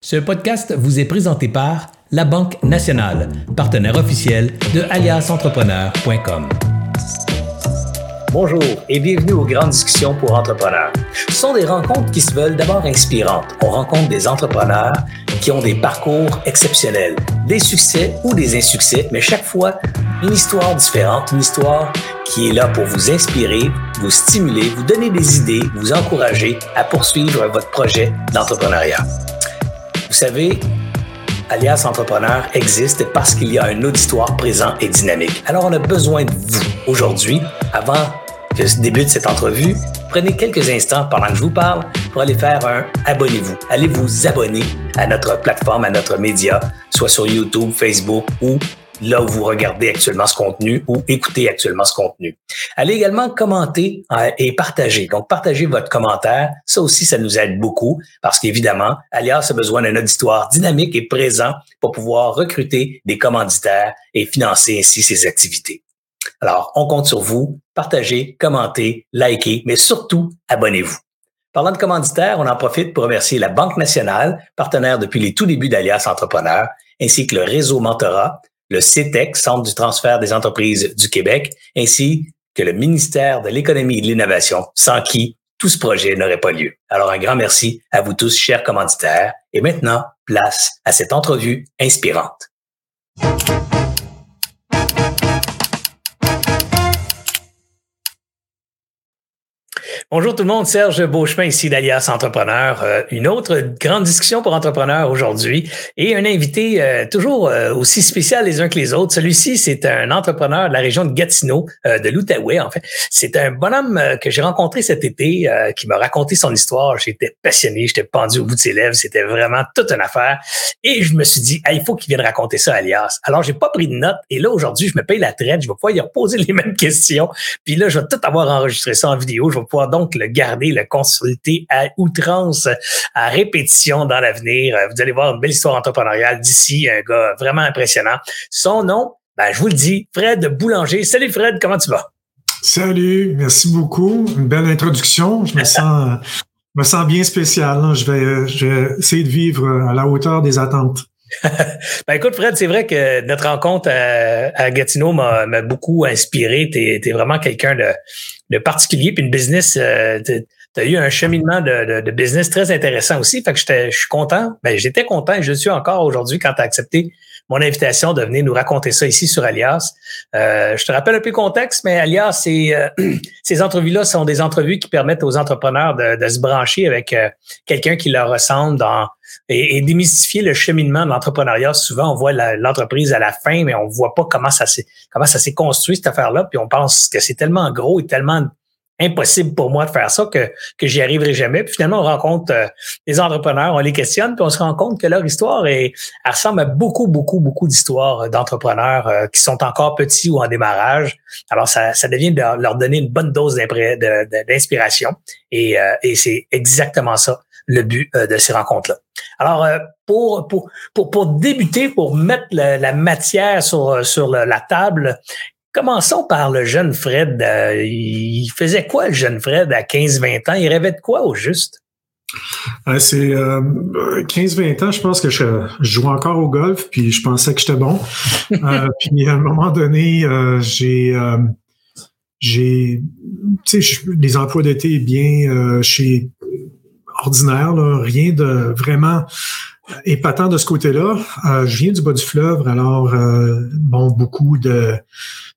Ce podcast vous est présenté par La Banque Nationale, partenaire officiel de aliasentrepreneur.com. Bonjour et bienvenue aux grandes discussions pour entrepreneurs. Ce sont des rencontres qui se veulent d'abord inspirantes. On rencontre des entrepreneurs qui ont des parcours exceptionnels, des succès ou des insuccès, mais chaque fois une histoire différente, une histoire qui est là pour vous inspirer, vous stimuler, vous donner des idées, vous encourager à poursuivre votre projet d'entrepreneuriat. Vous savez, Alias Entrepreneur existe parce qu'il y a un auditoire présent et dynamique. Alors, on a besoin de vous aujourd'hui, avant que se débute cette entrevue. Prenez quelques instants pendant que je vous parle pour aller faire un abonnez-vous. Allez vous abonner à notre plateforme, à notre média, soit sur YouTube, Facebook ou là où vous regardez actuellement ce contenu ou écoutez actuellement ce contenu. Allez également commenter euh, et partager. Donc, partagez votre commentaire. Ça aussi, ça nous aide beaucoup parce qu'évidemment, Alias a besoin d'un auditoire dynamique et présent pour pouvoir recruter des commanditaires et financer ainsi ses activités. Alors, on compte sur vous. Partagez, commentez, likez, mais surtout, abonnez-vous. Parlant de commanditaires, on en profite pour remercier la Banque nationale, partenaire depuis les tout débuts d'Alias Entrepreneur, ainsi que le réseau Mentorat, le CETEC, e Centre du transfert des entreprises du Québec, ainsi que le ministère de l'Économie et de l'Innovation, sans qui tout ce projet n'aurait pas lieu. Alors un grand merci à vous tous, chers commanditaires. Et maintenant, place à cette entrevue inspirante. Bonjour tout le monde, Serge Beauchemin ici d'Alias Entrepreneur. Euh, une autre grande discussion pour entrepreneurs aujourd'hui et un invité euh, toujours euh, aussi spécial les uns que les autres. Celui-ci, c'est un entrepreneur de la région de Gatineau, de l'Outaouais en fait. C'est un bonhomme que j'ai rencontré cet été qui m'a raconté son histoire. J'étais passionné, j'étais pendu au bout de ses lèvres. C'était vraiment toute une affaire. Et je me suis dit, il faut qu'il vienne raconter ça à Alias. Alors, j'ai pas pris de notes et là, aujourd'hui, je me paye la traite. Je vais pouvoir y reposer les mêmes questions. Puis là, je vais tout avoir enregistré ça en vidéo. Je vais pouvoir donc le garder, le consulter à outrance, à répétition dans l'avenir. Euh, vous allez voir une belle histoire entrepreneuriale d'ici, un gars vraiment impressionnant. Son nom, ben, je vous le dis, Fred Boulanger. Salut Fred, comment tu vas? Salut, merci beaucoup. Une belle introduction. Je me sens, me sens bien spécial. Je, vais, je vais essayer de vivre à la hauteur des attentes. ben écoute, Fred, c'est vrai que notre rencontre à, Gatineau m'a beaucoup inspiré. Tu es, vraiment quelqu'un de, particulier, puis une business. Euh, tu as eu un cheminement de, de, business très intéressant aussi. Fait que je suis content. Ben, j'étais content et je suis encore aujourd'hui quand tu as accepté mon invitation de venir nous raconter ça ici sur Alias. Euh, je te rappelle un peu le contexte, mais Alias, euh, ces entrevues-là sont des entrevues qui permettent aux entrepreneurs de, se brancher avec quelqu'un qui leur ressemble dans et, démystifier le cheminement de l'entrepreneuriat. Souvent, on voit l'entreprise à la fin, mais on voit pas comment ça s'est comment ça s'est construit cette affaire-là. Puis on pense que c'est tellement gros et tellement impossible pour moi de faire ça que que j'y arriverai jamais. Puis finalement, on rencontre euh, des entrepreneurs, on les questionne, puis on se rend compte que leur histoire est, elle ressemble à beaucoup, beaucoup, beaucoup d'histoires d'entrepreneurs euh, qui sont encore petits ou en démarrage. Alors, ça, ça devient de leur donner une bonne dose d'inspiration. Et, euh, et c'est exactement ça le but euh, de ces rencontres-là. Alors, euh, pour, pour, pour, pour débuter, pour mettre la, matière sur, sur la table, commençons par le jeune Fred. Euh, il faisait quoi, le jeune Fred, à 15-20 ans? Il rêvait de quoi au juste? c'est 15-20 ans, je pense que je, jouais encore au golf, puis je pensais que j'étais bon. puis à un moment donné, j'ai j'ai des emplois d'été bien chez ordinaire, rien de vraiment épatant de ce côté-là. Euh, je viens du bas du fleuve, alors euh, bon, beaucoup de,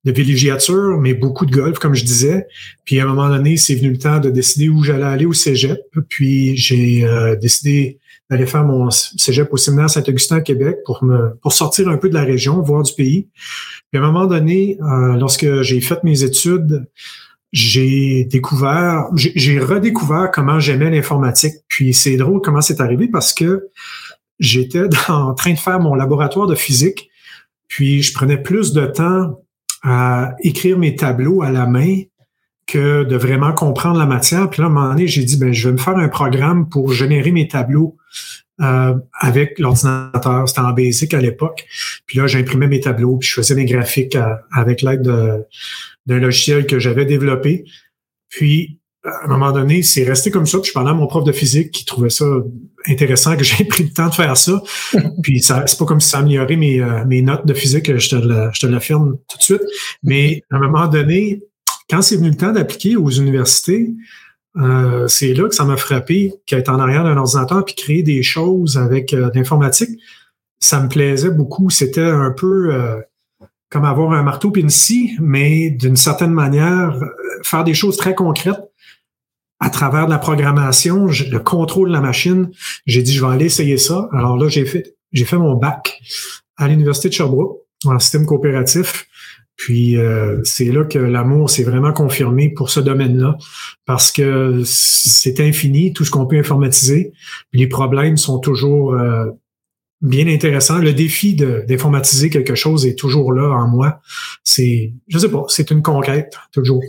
de villégiature, mais beaucoup de golf, comme je disais. Puis à un moment donné, c'est venu le temps de décider où j'allais aller au Cégep. Puis j'ai euh, décidé d'aller faire mon Cégep au séminaire Saint-Augustin Québec pour me pour sortir un peu de la région, voir du pays. Puis à un moment donné, lorsque j'ai fait mes études, j'ai découvert, j'ai redécouvert comment j'aimais l'informatique. Puis c'est drôle comment c'est arrivé parce que j'étais en train de faire mon laboratoire de physique, puis je prenais plus de temps à écrire mes tableaux à la main que de vraiment comprendre la matière. Puis là, à un moment donné, j'ai dit, ben, je vais me faire un programme pour générer mes tableaux euh, avec l'ordinateur. C'était en Basic à l'époque. Puis là, j'imprimais mes tableaux, puis je faisais mes graphiques avec l'aide d'un logiciel que j'avais développé. Puis à un moment donné, c'est resté comme ça. Puis je parlais à mon prof de physique qui trouvait ça intéressant que j'ai pris le temps de faire ça. puis ça, c'est pas comme si ça améliorait mes, euh, mes notes de physique, je te, je te l'affirme tout de suite. Mais à un moment donné, quand c'est venu le temps d'appliquer aux universités, euh, c'est là que ça m'a frappé qu'être en arrière d'un ordinateur puis créer des choses avec euh, l'informatique, ça me plaisait beaucoup. C'était un peu comme avoir un marteau puis une scie, mais d'une certaine manière, faire des choses très concrètes à travers de la programmation, le contrôle de la machine, j'ai dit je vais aller essayer ça. Alors là, j'ai fait j'ai fait mon bac à l'université de Sherbrooke en système coopératif. Puis euh, c'est là que l'amour s'est vraiment confirmé pour ce domaine-là, parce que c'est infini tout ce qu'on peut informatiser. Les problèmes sont toujours euh, bien intéressants. Le défi d'informatiser quelque chose est toujours là en moi. C'est, je sais pas, c'est une conquête toujours.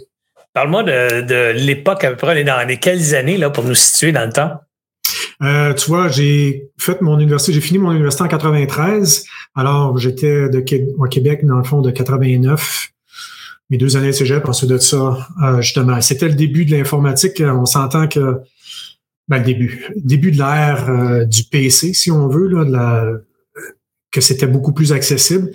Parle-moi de, l'époque à peu près, dans les quelles années là, pour nous situer dans le temps? Euh, tu vois, j'ai fait mon université, j'ai fini mon université en 93. Alors, j'étais de au Québec, dans le fond, de 89. Mes deux années de cégep, ensuite de ça, euh, justement. C'était le début de l'informatique. On s'entend que, ben, le début, début de l'ère euh, du PC, si on veut, là, de la, que c'était beaucoup plus accessible.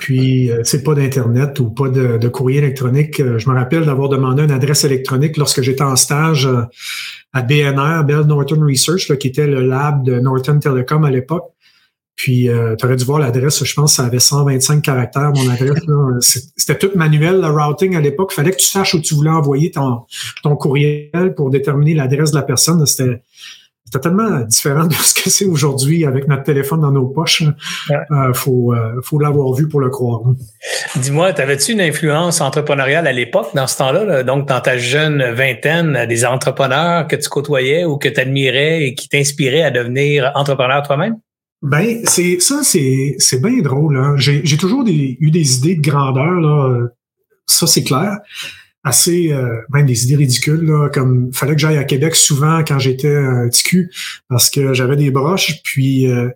Puis, euh, c'est pas d'Internet ou pas de, courrier électronique. Euh, je me rappelle d'avoir demandé une adresse électronique lorsque j'étais en stage euh, à BNR, Bell Norton Research, qui était le lab de Norton Telecom à l'époque. Puis, tu aurais dû voir l'adresse, je pense que ça avait 125 caractères, mon adresse. C'était tout manuel, le routing à l'époque. Il fallait que tu saches où tu voulais envoyer ton, ton courriel pour déterminer l'adresse de la personne. C'était totalement différent de ce que c'est aujourd'hui avec notre téléphone dans nos poches. Il euh, faut, euh, faut l'avoir vu pour le croire. Dis-moi, avais-tu une influence entrepreneuriale à l'époque, dans ce temps-là? Donc, dans ta jeune vingtaine, des entrepreneurs que tu côtoyais ou que tu admirais et qui t'inspiraient à devenir entrepreneur toi-même? Ben, c'est ça, c'est, c'est bien drôle. Hein. J'ai, j'ai toujours eu des idées de grandeur, là. ça c'est clair assez euh, même des idées ridicules là, comme fallait que j'aille à Québec souvent quand j'étais un TQ parce que j'avais des broches puis euh,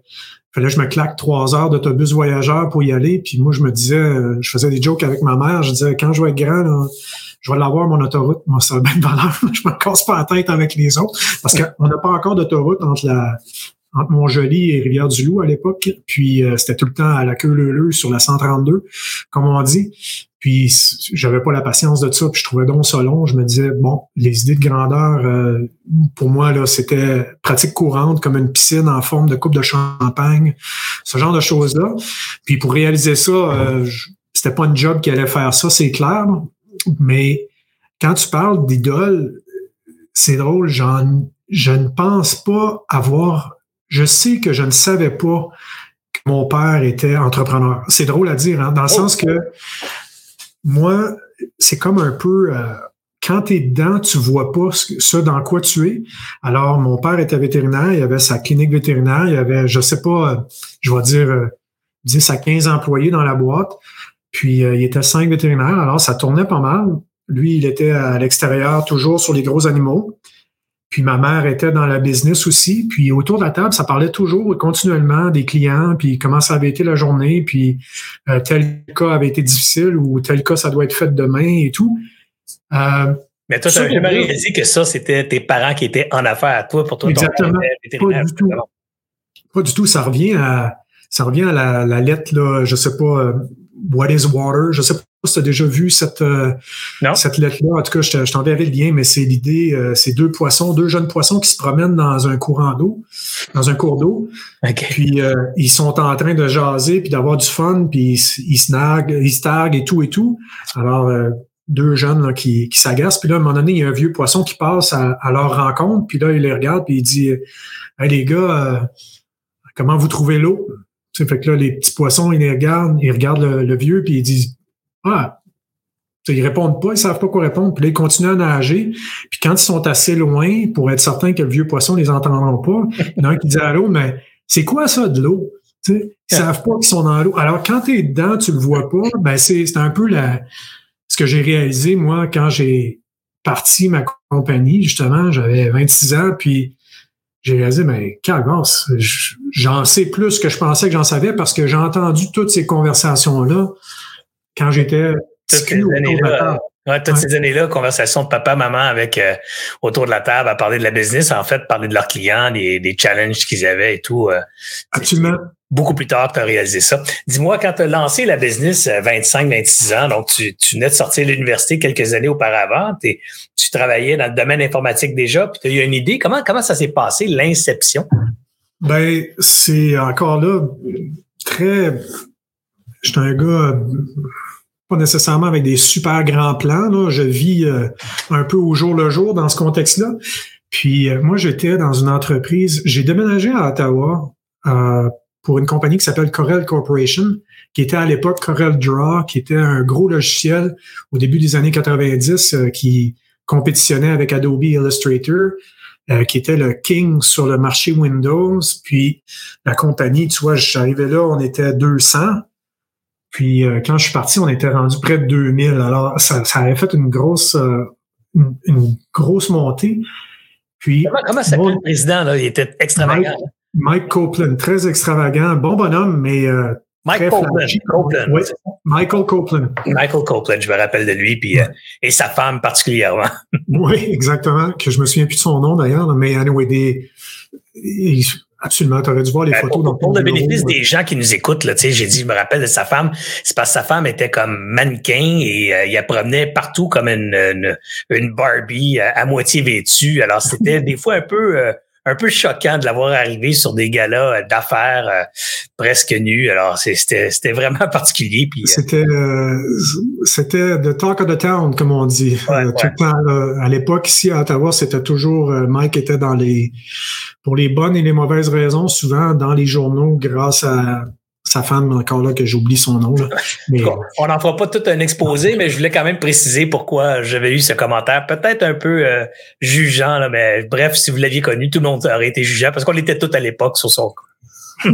fallait que je me claque trois heures d'autobus voyageur pour y aller puis moi je me disais euh, je faisais des jokes avec ma mère je disais quand je vais être grand je vais l'avoir mon autoroute moi ça a bien de valeur je me casse pas la tête avec les autres parce qu'on n'a pas encore d'autoroute entre la entre Montjoli et Rivière-du-Loup à l'époque. Puis euh, c'était tout le temps à la queue leu sur la 132, comme on dit. Puis j'avais pas la patience de ça, puis je trouvais donc ça long. Je me disais, bon, les idées de grandeur, euh, pour moi, là, c'était pratique courante, comme une piscine en forme de coupe de champagne, ce genre de choses-là. Puis pour réaliser ça, euh, c'était pas un job qui allait faire ça, c'est clair. Mais quand tu parles d'idole, c'est drôle, je ne pense pas avoir je sais que je ne savais pas que mon père était entrepreneur. C'est drôle à dire, hein, dans le oh. sens que moi, c'est comme un peu euh, quand tu es dedans, tu vois pas ce, dans quoi tu es. Alors, mon père était vétérinaire, il avait sa clinique vétérinaire, il avait, je sais pas, euh, je vais dire 10 euh, à 15 employés dans la boîte. Puis il était cinq vétérinaires, alors ça tournait pas mal. Lui, il était à l'extérieur, toujours sur les gros animaux. Puis ma mère était dans la business aussi. Puis autour de la table, ça parlait toujours continuellement des clients, puis comment ça avait été la journée, puis euh, tel cas avait été difficile ou tel cas, ça doit être fait demain et tout. Euh, mais toi, tu n'avais jamais réalisé que ça, c'était tes parents qui étaient en affaires à toi pour toi. Exactement. Pas du tout. Pas du tout. Ça revient à, ça revient à la, la lettre, là, je sais pas, euh, What is water? Je sais tu as déjà vu cette, euh, cette lettre-là. En tout cas, je t'enverrai le lien, mais c'est l'idée, euh, c'est deux poissons, deux jeunes poissons qui se promènent dans un courant d'eau, dans un cours d'eau. Puis euh, ils sont en train de jaser, puis d'avoir du fun, puis ils, se naguent, ils se taguent et tout et tout. Alors, deux jeunes qui, qui s'agacent. Puis là, à un moment donné, il y a un vieux poisson qui passe à, leur rencontre, puis là, il les regarde, puis il dit Hey les gars, comment vous trouvez l'eau? fait que là, les petits poissons, ils les regardent, ils regardent le, vieux, puis ils disent Ah, ils répondent pas, ils savent pas quoi répondre. Puis là, ils continuent à nager. Puis quand ils sont assez loin pour être certain que le vieux poisson les entendront pas, il y en a un qui dit à l'eau, mais c'est quoi ça de l'eau? Ils savent pas qu'ils sont dans l'eau. Alors, quand tu es dedans, tu le vois pas, ben c'est un peu la, ce que j'ai réalisé, moi, quand j'ai parti ma compagnie, justement, j'avais 26 ans, puis j'ai réalisé, mais calvasse, j'en sais plus que je pensais que j'en savais parce que j'ai entendu toutes ces conversations-là quand j'étais toutes ces années-là Ouais, toutes ces années-là, conversation de papa, maman avec euh, autour de la table à parler de la business, en fait, parler de leurs clients, des, des challenges qu'ils avaient et tout. Euh, Absolument. Beaucoup plus tard, tu as réalisé ça. Dis-moi, quand tu as lancé la business 25-26 euh, ans, donc tu, tu venais de sortir de l'université quelques années auparavant, tu travaillais dans le domaine informatique déjà, puis tu as eu une idée. Comment, comment ça s'est passé, l'inception? Ben, c'est encore là très. J'étais un gars pas nécessairement avec des super grands plans. Là. Je vis euh, un peu au jour le jour dans ce contexte-là. Puis euh, moi, j'étais dans une entreprise. J'ai déménagé à Ottawa euh, pour une compagnie qui s'appelle Corel Corporation, qui était à l'époque Corel Draw, qui était un gros logiciel au début des années 90 qui compétitionnait avec Adobe Illustrator. qui était le king sur le marché Windows. Puis la compagnie, tu vois, j'arrivais là, on était 200. Puis euh, quand je suis parti, on était rendu près de 2000. Alors ça, ça avait fait une grosse euh, une, grosse montée. Puis comment, comment s'appelle le président là? Il était extravagant. Mike, Copeland, très extravagant, bon bonhomme, mais euh, Mike Copeland. Copeland oui, Michael Copeland. Michael Copeland, je me rappelle de lui, puis et sa femme particulièrement. oui, exactement. Que je me souviens plus de son nom d'ailleurs, mais anyway, des, Absolument, tu aurais dû voir les ben, photos. Pour, pour le bénéfice des gens qui nous écoutent, là, j'ai dit, je me rappelle de sa femme, c'est parce que sa femme était comme mannequin et euh, il la promenait partout comme une, une, Barbie à, moitié vêtue. Alors, c'était des fois un peu euh, un peu choquant de l'avoir arrivé sur des galas d'affaires euh, presque nus. Alors, c'était, vraiment particulier. Puis, c'était, c'était the talk of the town, comme on dit. tout le temps, à l'époque, ici à Ottawa, c'était toujours, Mike était dans les, pour les bonnes et les mauvaises raisons, souvent dans les journaux grâce à sa femme, encore là, que j'oublie son nom. Mais, on n'en fera pas tout un exposé, mais je voulais quand même préciser pourquoi j'avais eu ce commentaire, peut-être un peu euh, jugeant, là, mais bref, si vous l'aviez connu, tout le monde aurait été jugeant parce qu'on était tous à l'époque sur son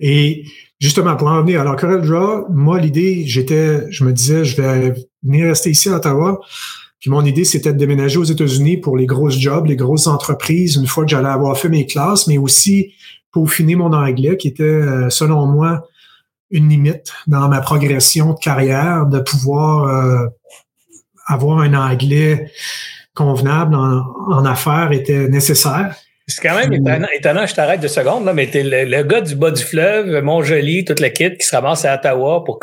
Et justement, pour en revenir, alors Corel Draw, moi, l'idée, j'étais, je me disais, je vais venir rester ici à Ottawa. Puis mon idée, c'était de déménager aux États-Unis pour les grosses jobs, les grosses entreprises, une fois que j'allais avoir fait mes classes, mais aussi pour finir mon anglais, qui était, euh, selon moi, une limite dans ma progression de carrière, de pouvoir euh, avoir un anglais convenable en, affaires était nécessaire. C'est quand même étonnant, je t'arrête deux secondes, là, mais t'es le, gars du bas du fleuve, Montjoli, toute la kit qui se ramasse à Ottawa pour,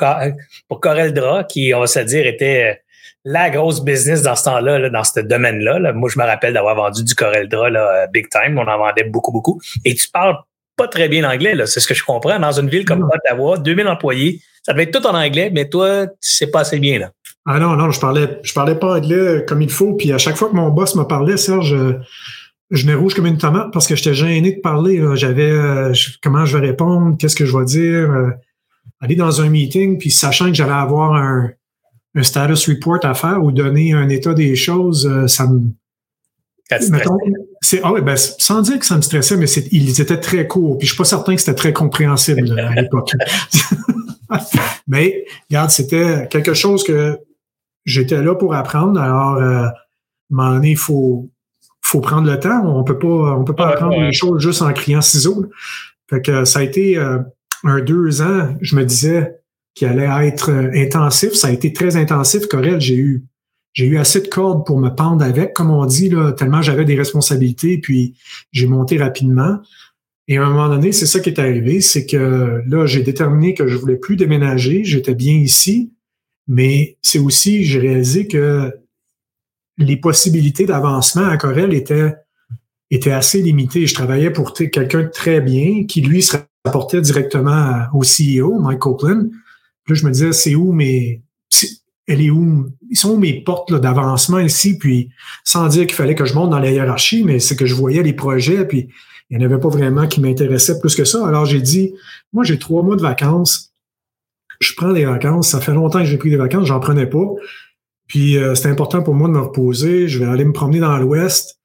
pour Corel Dra, qui, on va se dire, était la grosse business dans ce temps-là, dans ce domaine-là. Moi, je me rappelle d'avoir vendu du Coreldra là, big time. On en vendait beaucoup, beaucoup. Et tu parles pas très bien l'anglais. C'est ce que je comprends. Dans une ville comme Ottawa, 2000 employés, ça devait être tout en anglais, mais toi, tu sais pas assez bien, là. Ah non, non, je parlais, je parlais pas anglais comme il faut. Puis à chaque fois que mon boss me parlait, Serge, je venais rouge comme une tomate parce que j'étais gêné de parler. J'avais euh, comment je vais répondre, qu'est-ce que je vais dire. Euh, aller dans un meeting, puis sachant que j'allais avoir un, un status report à faire ou donner un état des choses, euh, ça me. C'est, ah ben, sans dire que ça me stressait, mais ils étaient très courts. Puis je suis pas certain que c'était très compréhensible à l'époque. mais regarde, c'était quelque chose que j'étais là pour apprendre. Alors, euh, à un moment il faut, faut prendre le temps. On peut pas, on peut pas apprendre les choses juste en criant ciseaux. Fait que ça a été euh, un deux ans. Je me disais, qui allait être euh, intensif. Ça a été très intensif. Corel, j'ai eu j'ai eu assez de cordes pour me pendre avec, comme on dit, là, tellement j'avais des responsabilités, puis j'ai monté rapidement. Et à un moment donné, c'est ça qui est arrivé, c'est que là, j'ai déterminé que je voulais plus déménager, j'étais bien ici, mais c'est aussi, j'ai réalisé que les possibilités d'avancement à Corel étaient, étaient assez limitées. Je travaillais pour quelqu'un de très bien qui, lui, se rapportait directement au CEO, Mike Copeland, Là, je me disais, c'est où mes. Elle est où? Ils sont où mes portes d'avancement ici? Puis sans dire qu'il fallait que je monte dans la hiérarchie, mais c'est que je voyais les projets, puis il n'y en avait pas vraiment qui m'intéressaient plus que ça. Alors j'ai dit, moi j'ai trois mois de vacances. Je prends des vacances. Ça fait longtemps que j'ai pris des vacances, j'en prenais pas. Puis euh, c'est important pour moi de me reposer. Je vais aller me promener dans l'Ouest.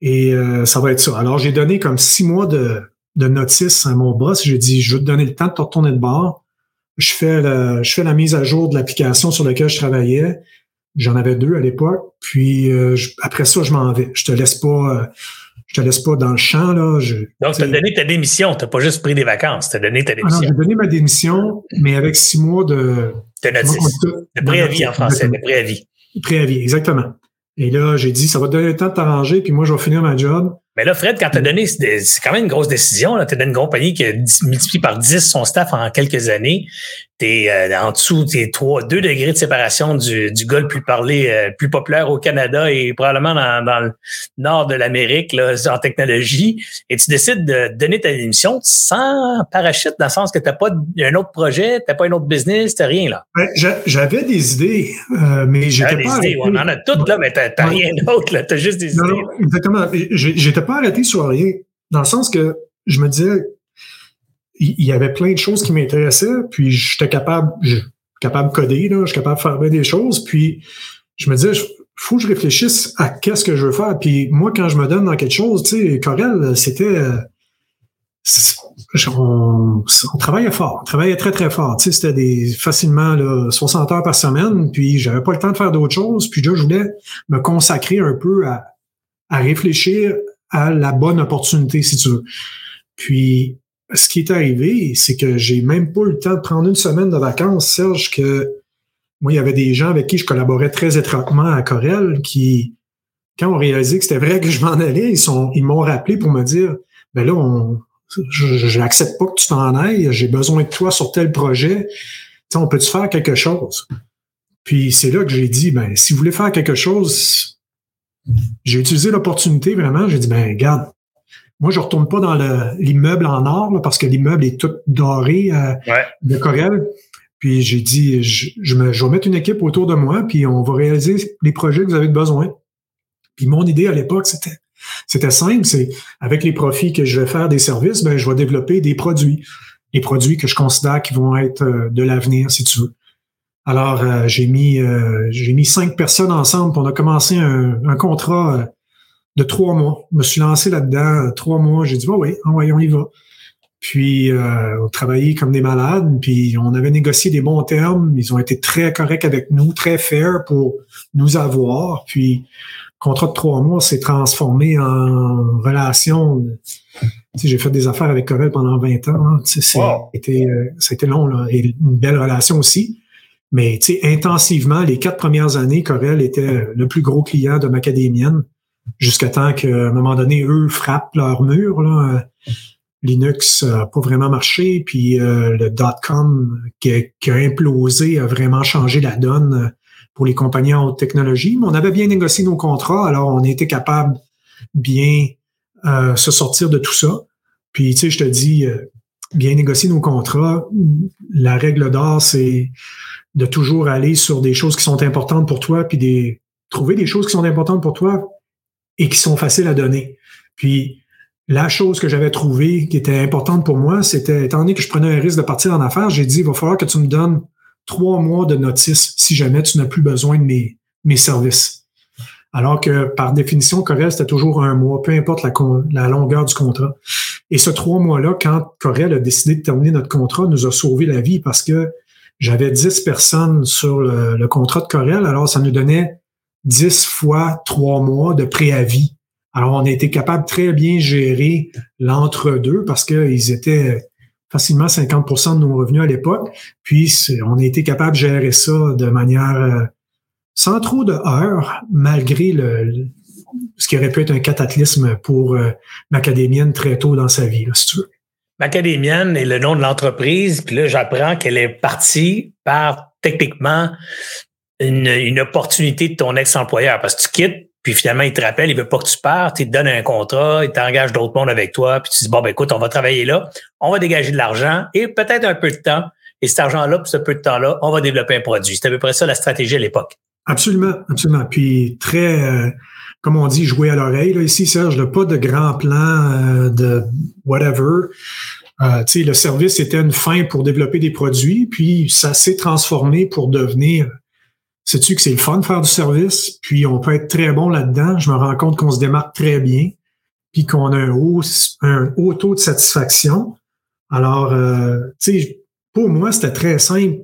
Et euh, ça va être ça. Alors, j'ai donné comme six mois de, de notice à mon boss. J'ai dit, je vais te donner le temps de te retourner de bord je fais la, je fais la mise à jour de l'application sur laquelle je travaillais. J'en avais deux à l'époque. Puis euh, après ça, je m'en vais. Je te laisse pas. Euh, je te laisse pas dans le champ. Là. Donc, tu as donné ta démission, tu n'as pas juste pris des vacances, tu as donné ta démission. Ah non, j'ai donné ma démission, mais avec six mois de. De notice. De préavis en français, de préavis. Préavis, exactement. Et là, j'ai dit, ça va te donner le temps de t'arranger, puis moi, je vais finir ma job. Mais là, Fred, quand tu as donné, c'est quand même une grosse décision. Tu as donné une compagnie qui a multiplié par 10 son staff en quelques années t'es euh, en dessous, t'es trois, deux degrés de séparation du, du gars le plus parlé, euh, plus populaire au Canada et probablement dans, dans le nord de l'Amérique là, en technologie, et tu décides de donner ta démission sans parachute, dans le sens que t'as pas un autre projet, t'as pas un autre business, t'as rien là. Ben, j'avais des idées, euh, mais j'étais pas. Des idées, on en a toutes là, mais t'as rien d'autre là, t'as juste des non, idées. Non, exactement. J'étais pas arrêté sur rien, dans le sens que je me disais il y avait plein de choses qui m'intéressaient, puis j'étais capable, capable de coder, là, je suis capable de faire bien des choses, puis je me disais, faut que je réfléchisse à qu'est-ce que je veux faire. Puis moi, quand je me donne dans quelque chose, tu sais, Corel, c'était on, on, travaillait fort, on travaillait très, très fort. Tu sais, c'était des facilement là, 60 heures par semaine, puis j'avais pas le temps de faire d'autres choses. Puis là, je voulais me consacrer un peu à, à réfléchir à la bonne opportunité, si tu veux. Puis ce qui est arrivé, c'est que j'ai même pas eu le temps de prendre une semaine de vacances, Serge, que moi, il y avait des gens avec qui je collaborais très étroitement à Corel qui, quand on réalisé que c'était vrai que je m'en allais, ils sont, ils m'ont rappelé pour me dire, ben là, on, je n'accepte pas que tu t'en ailles, j'ai besoin de toi sur tel projet. sais, on peut-tu faire quelque chose? Puis c'est là que j'ai dit, ben, si vous voulez faire quelque chose, j'ai utilisé l'opportunité vraiment, j'ai dit, ben, regarde, moi, je retourne pas dans l'immeuble en or parce que l'immeuble est tout doré euh, de Corel. Puis j'ai dit, je, me, je vais mettre une équipe autour de moi, puis on va réaliser les projets que vous avez besoin. Puis mon idée à l'époque, c'était c'était simple, c'est avec les profits que je vais faire des services, ben je vais développer des produits, des produits que je considère qui vont être euh, de l'avenir, si tu veux. Alors euh, j'ai mis j'ai mis cinq personnes ensemble, pour on a commencé un, un contrat de trois mois. Je me suis lancé là-dedans euh, trois mois. J'ai dit, bah oui, on y va. Puis, euh, on travaillait comme des malades, puis on avait négocié des bons termes. Ils ont été très corrects avec nous, très fair pour nous avoir. Puis, le contrat de trois mois s'est transformé en relation. Tu sais, j'ai fait des affaires avec Corel pendant 20 ans. Hein. Tu sais, c'était, euh, c'était long, là, et une belle relation aussi. Mais intensivement, les quatre premières années, Corel était le plus gros client de Macadémienne jusqu'à temps qu'à un moment donné, eux frappent leur mur. Là. Linux n'a pas vraiment marché, puis euh, le dot-com qui, a implosé a vraiment changé la donne pour les compagnies en haute technologie. Mais on avait bien négocié nos contrats, alors on était capable bien euh, se sortir de tout ça. Puis, tu sais, je te dis, euh, bien négocier nos contrats, la règle d'or, c'est de toujours aller sur des choses qui sont importantes pour toi, puis des, trouver des choses qui sont importantes pour toi, et qui sont faciles à donner. Puis la chose que j'avais trouvée qui était importante pour moi, c'était, étant donné que je prenais un risque de partir en affaires, j'ai dit, il va falloir que tu me donnes trois mois de notice si jamais tu n'as plus besoin de mes, mes services. Alors que par définition, Corel, c'était toujours un mois, peu importe la, longueur du contrat. Et ce trois mois-là, quand Corel a décidé de terminer notre contrat, nous a sauvé la vie parce que j'avais dix personnes sur le, contrat de Corel, alors ça nous donnait 10 fois trois mois de préavis. Alors, on a été capable de très bien gérer l'entre-deux parce qu'ils étaient facilement 50% de nos revenus à l'époque. Puis, on a été capable de gérer ça de manière euh, sans trop de heures, malgré le, ce qui aurait pu être un cataclysme pour euh, Macadémienne très tôt dans sa vie, là, si tu veux. Macadémienne est le nom de l'entreprise, puis là, j'apprends qu'elle est partie par techniquement une, opportunité de ton ex-employeur parce que tu quittes, puis finalement, il te rappelle, il veut pas que tu partes, il te donne un contrat, il t'engage d'autres mondes avec toi, puis tu dis, bon, ben écoute, on va travailler là, on va dégager de l'argent et peut-être un peu de temps. Et cet argent-là, pour ce peu de temps-là, on va développer un produit. C'était à peu près ça la stratégie à l'époque. Absolument, absolument. Puis très, euh, comme on dit, jouer à l'oreille. Ici, Serge, là, pas de grand plan euh, de whatever. Euh, le service était une fin pour développer des produits, puis ça s'est transformé pour devenir Sais-tu que c'est le fun de faire du service, puis on peut être très bon là-dedans. Je me rends compte qu'on se démarque très bien, puis qu'on a un haut, un haut taux de satisfaction. Alors, euh, tu sais, pour moi, c'était très simple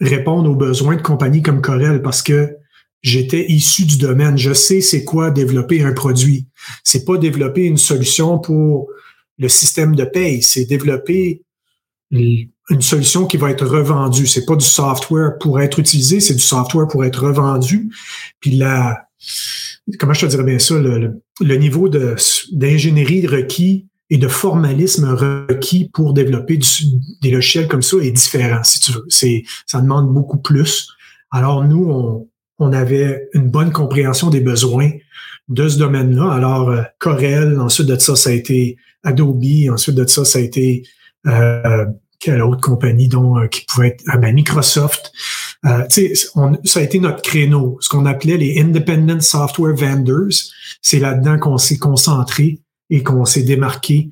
répondre aux besoins de compagnies comme Corel parce que j'étais issu du domaine. Je sais c'est quoi développer un produit. C'est pas développer une solution pour le système de paye, c'est développer une solution qui va être revendue. C'est pas du software pour être utilisé, c'est du software pour être revendu. Puis la, comment je te dirais bien ça, le, niveau d'ingénierie requis et de formalisme requis pour développer des logiciels comme ça est différent, si tu veux. C'est, ça demande beaucoup plus. Alors nous, on, on avait une bonne compréhension des besoins de ce domaine-là. Alors, euh, Corel, ensuite de ça, ça a été Adobe, ensuite de ça, ça a été euh, quelle autre compagnie dont, euh, qui pouvait être ah ben, Microsoft. Euh, on, ça a été notre créneau, ce qu'on appelait les Independent Software Vendors. C'est là-dedans qu'on s'est concentré et qu'on s'est démarqué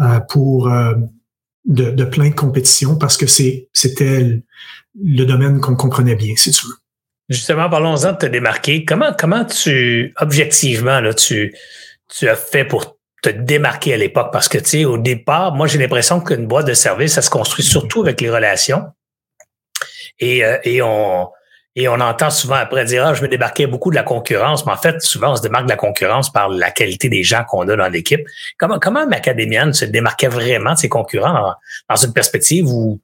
euh, pour de, de, plein de compétitions parce que c'était le domaine qu'on comprenait bien, si tu. Justement, parlons-en de te démarquer. Comment, comment tu, objectivement, là, tu, tu as fait pour te démarquer à l'époque? Parce que, tu sais, au départ, moi, j'ai l'impression qu'une boîte de service, ça se construit surtout avec les relations. Et, euh, et on, et on entend souvent après dire Ah, je me démarquais beaucoup de la concurrence, mais en fait, souvent, on se démarque de la concurrence par la qualité des gens qu'on a dans l'équipe. Comment, comment Macadémienne se démarquait vraiment de ses concurrents dans une perspective où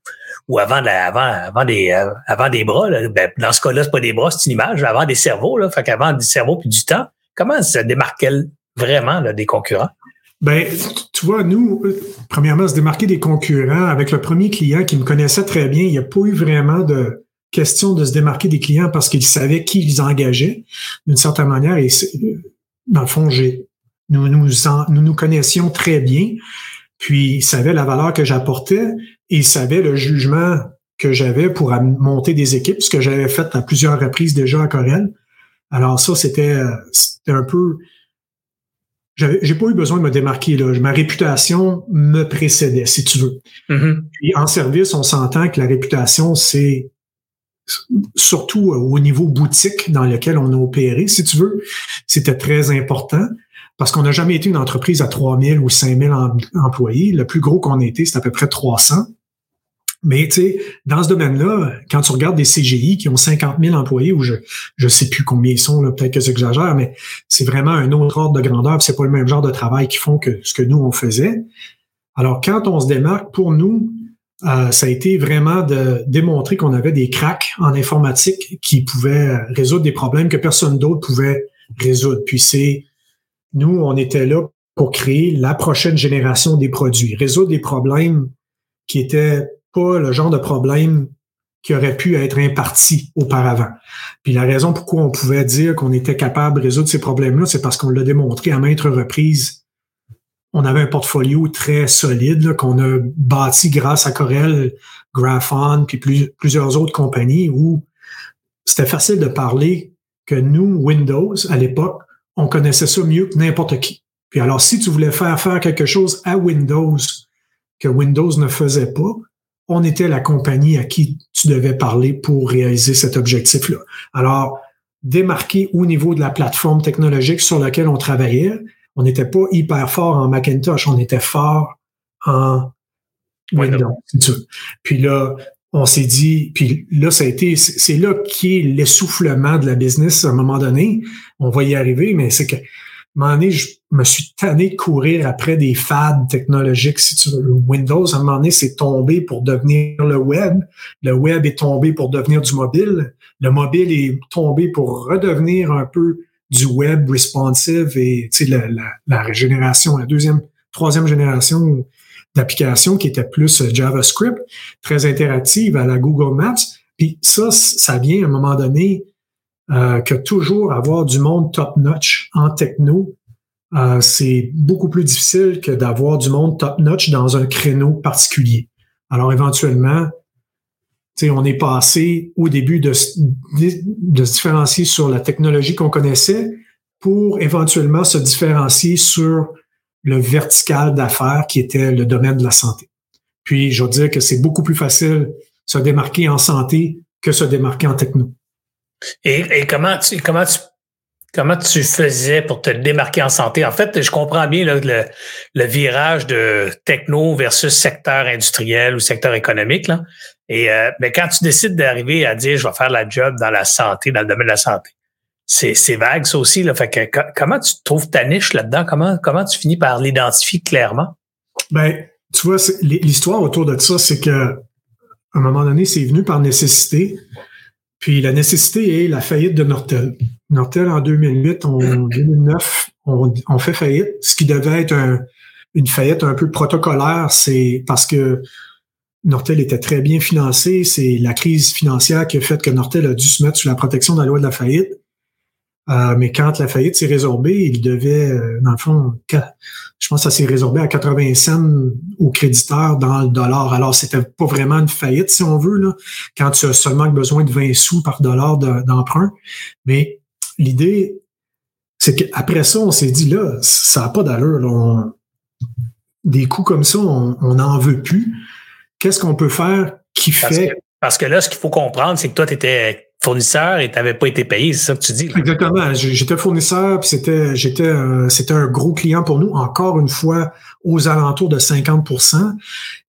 ou avant, avant, des, euh, avant des bras. Là, ben, dans ce cas-là, c'est pas des bras, c'est une image. Avant des cerveaux, là, fait qu'avant des cerveaux puis du temps, comment ça démarquait vraiment des concurrents? Ben, tu vois, nous, euh, premièrement, se démarquer des concurrents avec le premier client qui me connaissait très bien, il n'y a pas eu vraiment de question de se démarquer des clients parce qu'ils savaient qui ils engageaient d'une certaine manière. Et dans le fond, nous, nous, nous nous connaissions très bien. Puis, ils savaient la valeur que j'apportais et ils savaient le jugement que j'avais pour monter des équipes, ce que j'avais fait à plusieurs reprises déjà à Corel. Alors ça, c'était un peu... J'ai pas eu besoin de me démarquer. Là. Ma réputation me précédait, si tu veux. Mm-hmm. Puis en service, on s'entend que la réputation, c'est surtout au niveau boutique dans lequel on a opéré, si tu veux, c'était très important parce qu'on n'a jamais été une entreprise à 3000 ou 5000 employés. Le plus gros qu'on a été, c'est à peu près 300. Mais tu sais, dans ce domaine-là, quand tu regardes des CGI qui ont 50 000 employés, ou je je sais plus combien ils sont, peut-être que j'exagère, mais c'est vraiment un autre ordre de grandeur. C'est pas le même genre de travail qu'ils font que ce que nous on faisait. Alors quand on se démarque, pour nous, euh, ça a été vraiment de démontrer qu'on avait des cracks en informatique qui pouvaient résoudre des problèmes que personne d'autre pouvait résoudre. Puis c'est nous, on était là pour créer la prochaine génération des produits, résoudre des problèmes qui étaient pas le genre de problème qui aurait pu être imparti auparavant. Puis la raison pourquoi on pouvait dire qu'on était capable de résoudre ces problèmes-là, c'est parce qu'on l'a démontré à maintes reprises. On avait un portfolio très solide qu'on a bâti grâce à Corel, Graphon, puis plusieurs autres compagnies où c'était facile de parler que nous, Windows, à l'époque, on connaissait ça mieux que n'importe qui. Puis alors, si tu voulais faire faire quelque chose à Windows que Windows ne faisait pas, on était la compagnie à qui tu devais parler pour réaliser cet objectif-là. Alors, démarquer au niveau de la plateforme technologique sur laquelle on travaillait, on n'était pas hyper fort en Macintosh, on était fort en Windows. Puis là, on s'est dit, puis là, ça a été, c'est là qui est l'essoufflement de la business à un moment donné. On va y arriver, mais c'est que un moment donné, je me suis tanné de courir après des fads technologiques. Si tu veux. Windows, à un moment donné, c'est tombé pour devenir le web. Le web est tombé pour devenir du mobile. Le mobile est tombé pour redevenir un peu du web responsive et tu sais, la, la, la génération, la deuxième, troisième génération d'applications qui était plus JavaScript, très interactive à la Google Maps. Puis ça, ça vient à un moment donné euh, que toujours avoir du monde top-notch en techno, euh, c'est beaucoup plus difficile que d'avoir du monde top-notch dans un créneau particulier. Alors éventuellement, on est passé au début de, de, se différencier sur la technologie qu'on connaissait pour éventuellement se différencier sur le vertical d'affaires qui était le domaine de la santé. Puis, je veux dire que c'est beaucoup plus facile se démarquer en santé que se démarquer en techno. Et, comment tu comment tu comment tu faisais pour te démarquer en santé? En fait, je comprends bien le, le, virage de techno versus secteur industriel ou secteur économique. Là. Et euh, mais quand tu décides d'arriver à dire je vais faire la job dans la santé, dans le domaine de la santé, c'est vague, ça aussi. Fait que, comment tu trouves ta niche là-dedans? Comment, tu finis par l'identifier clairement? Ben, tu vois, l'histoire autour de ça, c'est que à un moment donné, c'est venu par nécessité. Puis la nécessité est la faillite de Nortel. Nortel, en 2008, en 2009, on, fait faillite. Ce qui devait être une faillite un peu protocolaire, c'est parce que Nortel était très bien financé. C'est la crise financière qui a fait que Nortel a dû se mettre sous la protection de la loi de la faillite. Euh, mais quand la faillite s'est résorbée, il devait, euh, dans le fond, je pense que ça s'est résorbé à 80 cents aux créditeurs dans le dollar. Alors, c'était pas vraiment une faillite, si on veut, là, quand tu as seulement besoin de 20 sous par dollar d'emprunt. Mais l'idée, c'est qu'après ça, on s'est dit, là, ça n'a pas d'allure. des coups comme ça, on n'en veut plus. Qu'est-ce qu'on peut faire qui fait... parce que là, ce qu'il faut comprendre, c'est que toi, tu étais fournisseur et tu n'avais pas été payé, c'est ça que tu dis. Exactement. J'étais fournisseur, puis c'était, j'étais, c'était un gros client pour nous, encore une fois, aux alentours de 50%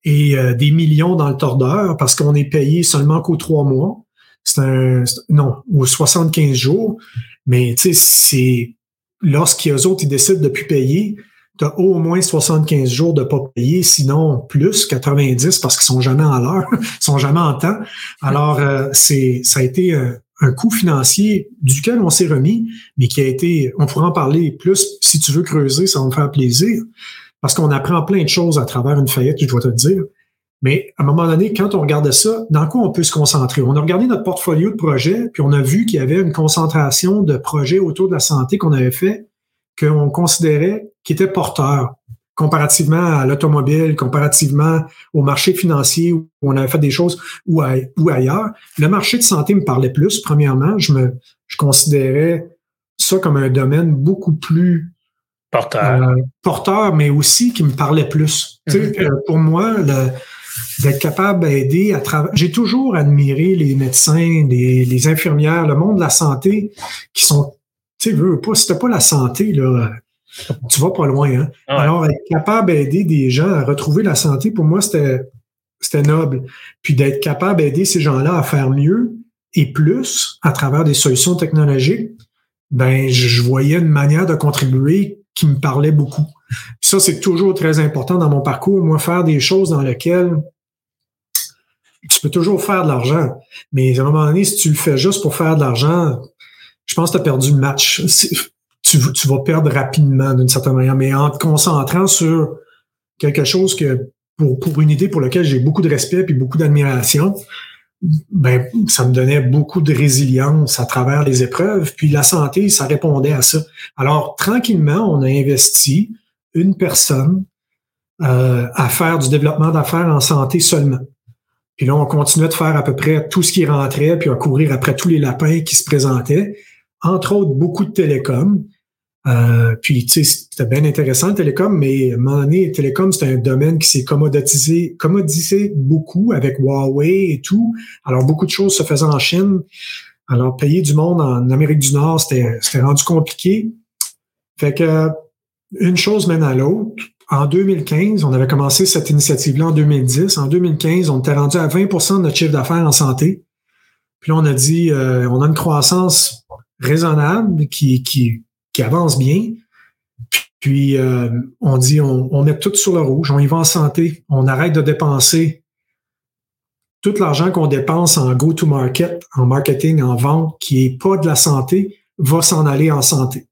et euh, des millions dans le tordeur parce qu'on est payé seulement qu'aux trois mois. C'est un, non, aux 75 jours. Mais tu sais, c'est lorsqu'ils autres, ils décident de plus payer, tu as au moins 75 jours de pas payer, sinon plus 90 parce qu'ils sont jamais en l'heure, ils sont jamais en temps. Alors euh, c'est ça a été euh, un coût financier duquel on s'est remis, mais qui a été, on pourra en parler plus si tu veux creuser, ça va me faire plaisir, parce qu'on apprend plein de choses à travers une faillite, je dois te dire. Mais à un moment donné, quand on regardait ça, dans quoi on peut se concentrer? On a regardé notre portfolio de projets, puis on a vu qu'il y avait une concentration de projets autour de la santé qu'on avait fait, qu'on considérait qui étaient porteurs comparativement à l'automobile, comparativement au marché financier où on avait fait des choses ou, ailleurs. Le marché de santé me parlait plus. Premièrement, je me je considérais ça comme un domaine beaucoup plus porteur, euh, porteur mais aussi qui me parlait plus. Mm-hmm. Euh, pour moi, d'être capable d'aider à travers. J'ai toujours admiré les médecins, les, les, infirmières, le monde de la santé qui sont, tu sais, veux pas, c'était pas la santé, là tu vas pas loin. Hein? Ah Alors, être capable d'aider des gens à retrouver la santé, pour moi, c'était, c'était noble. Puis d'être capable d'aider ces gens-là à faire mieux et plus à travers des solutions technologiques, ben, je voyais une manière de contribuer qui me parlait beaucoup. Puis ça, c'est toujours très important dans mon parcours. Moi, faire des choses dans lesquelles tu peux toujours faire de l'argent. Mais à un moment donné, si tu le fais juste pour faire de l'argent, je pense que tu as perdu le match tu, vas perdre rapidement d'une certaine manière. Mais en te concentrant sur quelque chose que, pour, pour une idée pour laquelle j'ai beaucoup de respect et beaucoup d'admiration, ben, ça me donnait beaucoup de résilience à travers les épreuves. Puis la santé, ça répondait à ça. Alors, tranquillement, on a investi une personne euh, à faire du développement d'affaires en santé seulement. Puis là, on continuait de faire à peu près tout ce qui rentrait, puis à courir après tous les lapins qui se présentaient, entre autres beaucoup de télécoms. Euh, puis, tu sais, c'était bien intéressant, le télécom, mais à un moment donné, télécom, c'est un domaine qui s'est commodisé, commodisé beaucoup avec Huawei et tout. Alors, beaucoup de choses se faisaient en Chine. Alors, payer du monde en Amérique du Nord, c'était rendu compliqué. Fait que, une chose mène à l'autre. En 2015, on avait commencé cette initiative-là en 2010. En 2015, on était rendu à 20% de notre chiffre d'affaires en santé. Puis là, on a dit, euh, on a une croissance raisonnable qui, qui, qui avance bien. Puis euh, on dit on, met tout sur le rouge, on y va en santé, on arrête de dépenser tout l'argent qu'on dépense en go-to-market, en marketing, en vente, qui est pas de la santé, va s'en aller en santé.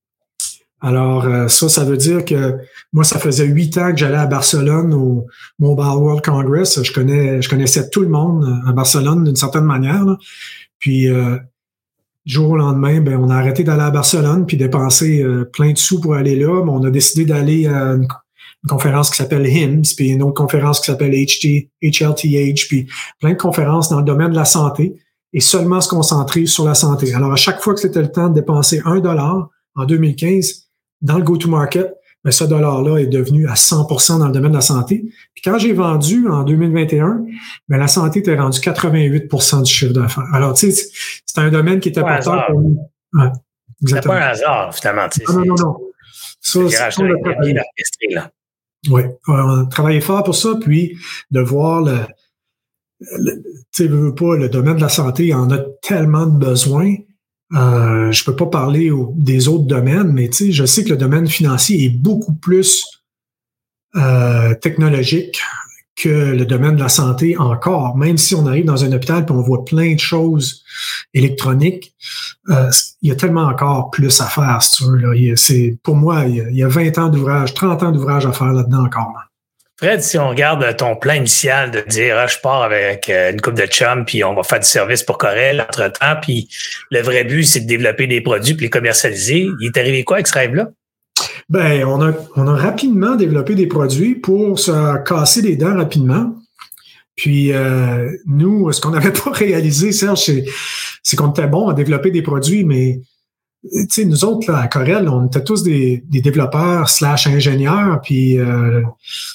Alors euh, ça, ça veut dire que moi, ça faisait huit ans que j'allais à Barcelone au Mobile World Congress. Je connais, je connaissais tout le monde à Barcelone d'une certaine manière. Puis euh, jour au lendemain, ben, on a arrêté d'aller à Barcelone puis dépenser euh, plein de sous pour aller là. Mais on a décidé d'aller à une, conférence qui s'appelle HIMS, puis une autre conférence qui s'appelle HT, HLTH, puis plein de conférences dans le domaine de la santé et seulement se concentrer sur la santé. Alors, à chaque fois que c'était le temps de dépenser un dollar en 2015 dans le go-to-market, mais ce dollar-là est devenu à 100% dans le domaine de la santé. Puis quand j'ai vendu en 2021, mais la santé était rendue 88% du chiffre d'affaires. Alors, tu sais, c'est un domaine qui était porteur pour nous. Ouais, c'est pas un hasard, finalement. Non, non, non, non. Ça, c'est Oui, on a travaillé fort pour ça, puis de voir le, tu sais, pas, le domaine de la santé en a tellement de besoins. Euh, je peux pas parler des autres domaines, mais je sais que le domaine financier est beaucoup plus euh, technologique que le domaine de la santé encore. Même si on arrive dans un hôpital et on voit plein de choses électroniques, euh, il y a tellement encore plus à faire, c'est Pour moi, il y, a, 20 ans d'ouvrage, 30 ans d'ouvrage à faire là-dedans encore. Fred, si on regarde ton plan initial de dire ah, je pars avec euh, une coupe de chum, puis on va faire du service pour Corel entre-temps, puis le vrai but, c'est de développer des produits puis les commercialiser, il est arrivé quoi avec ce rêve-là? Ben, on a, on a rapidement développé des produits pour se casser les dents rapidement. Puis euh, nous, ce qu'on n'avait pas réalisé, Serge, c'est qu'on était bon à développer des produits, mais tu sais, nous autres, là, à Corel, on était tous des, développeurs slash ingénieurs, puis... Euh,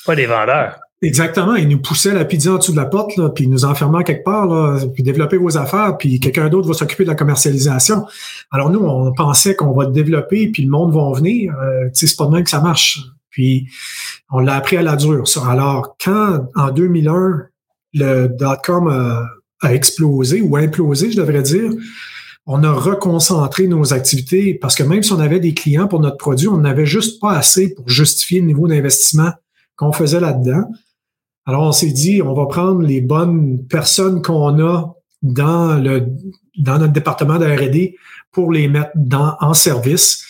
pas des vendeurs. Exactement. Ils nous poussaient la pizza en dessous de la porte, là, puis nous enfermaient quelque part, là, puis développer vos affaires, puis quelqu'un d'autre va s'occuper de la commercialisation. Alors nous, on pensait qu'on va développer, puis le monde va en venir. Euh, tu sais, c'est pas de même que ça marche. Puis on l'a appris à la dure. Alors, quand en 2001, le dot-com a, a explosé, ou implosé, je devrais dire, on a reconcentré nos activités parce que même si on avait des clients pour notre produit, on n'avait juste pas assez pour justifier le niveau d'investissement qu'on faisait là-dedans. Alors, on s'est dit, on va prendre les bonnes personnes qu'on a dans le dans notre département de R&D pour les mettre dans, en service.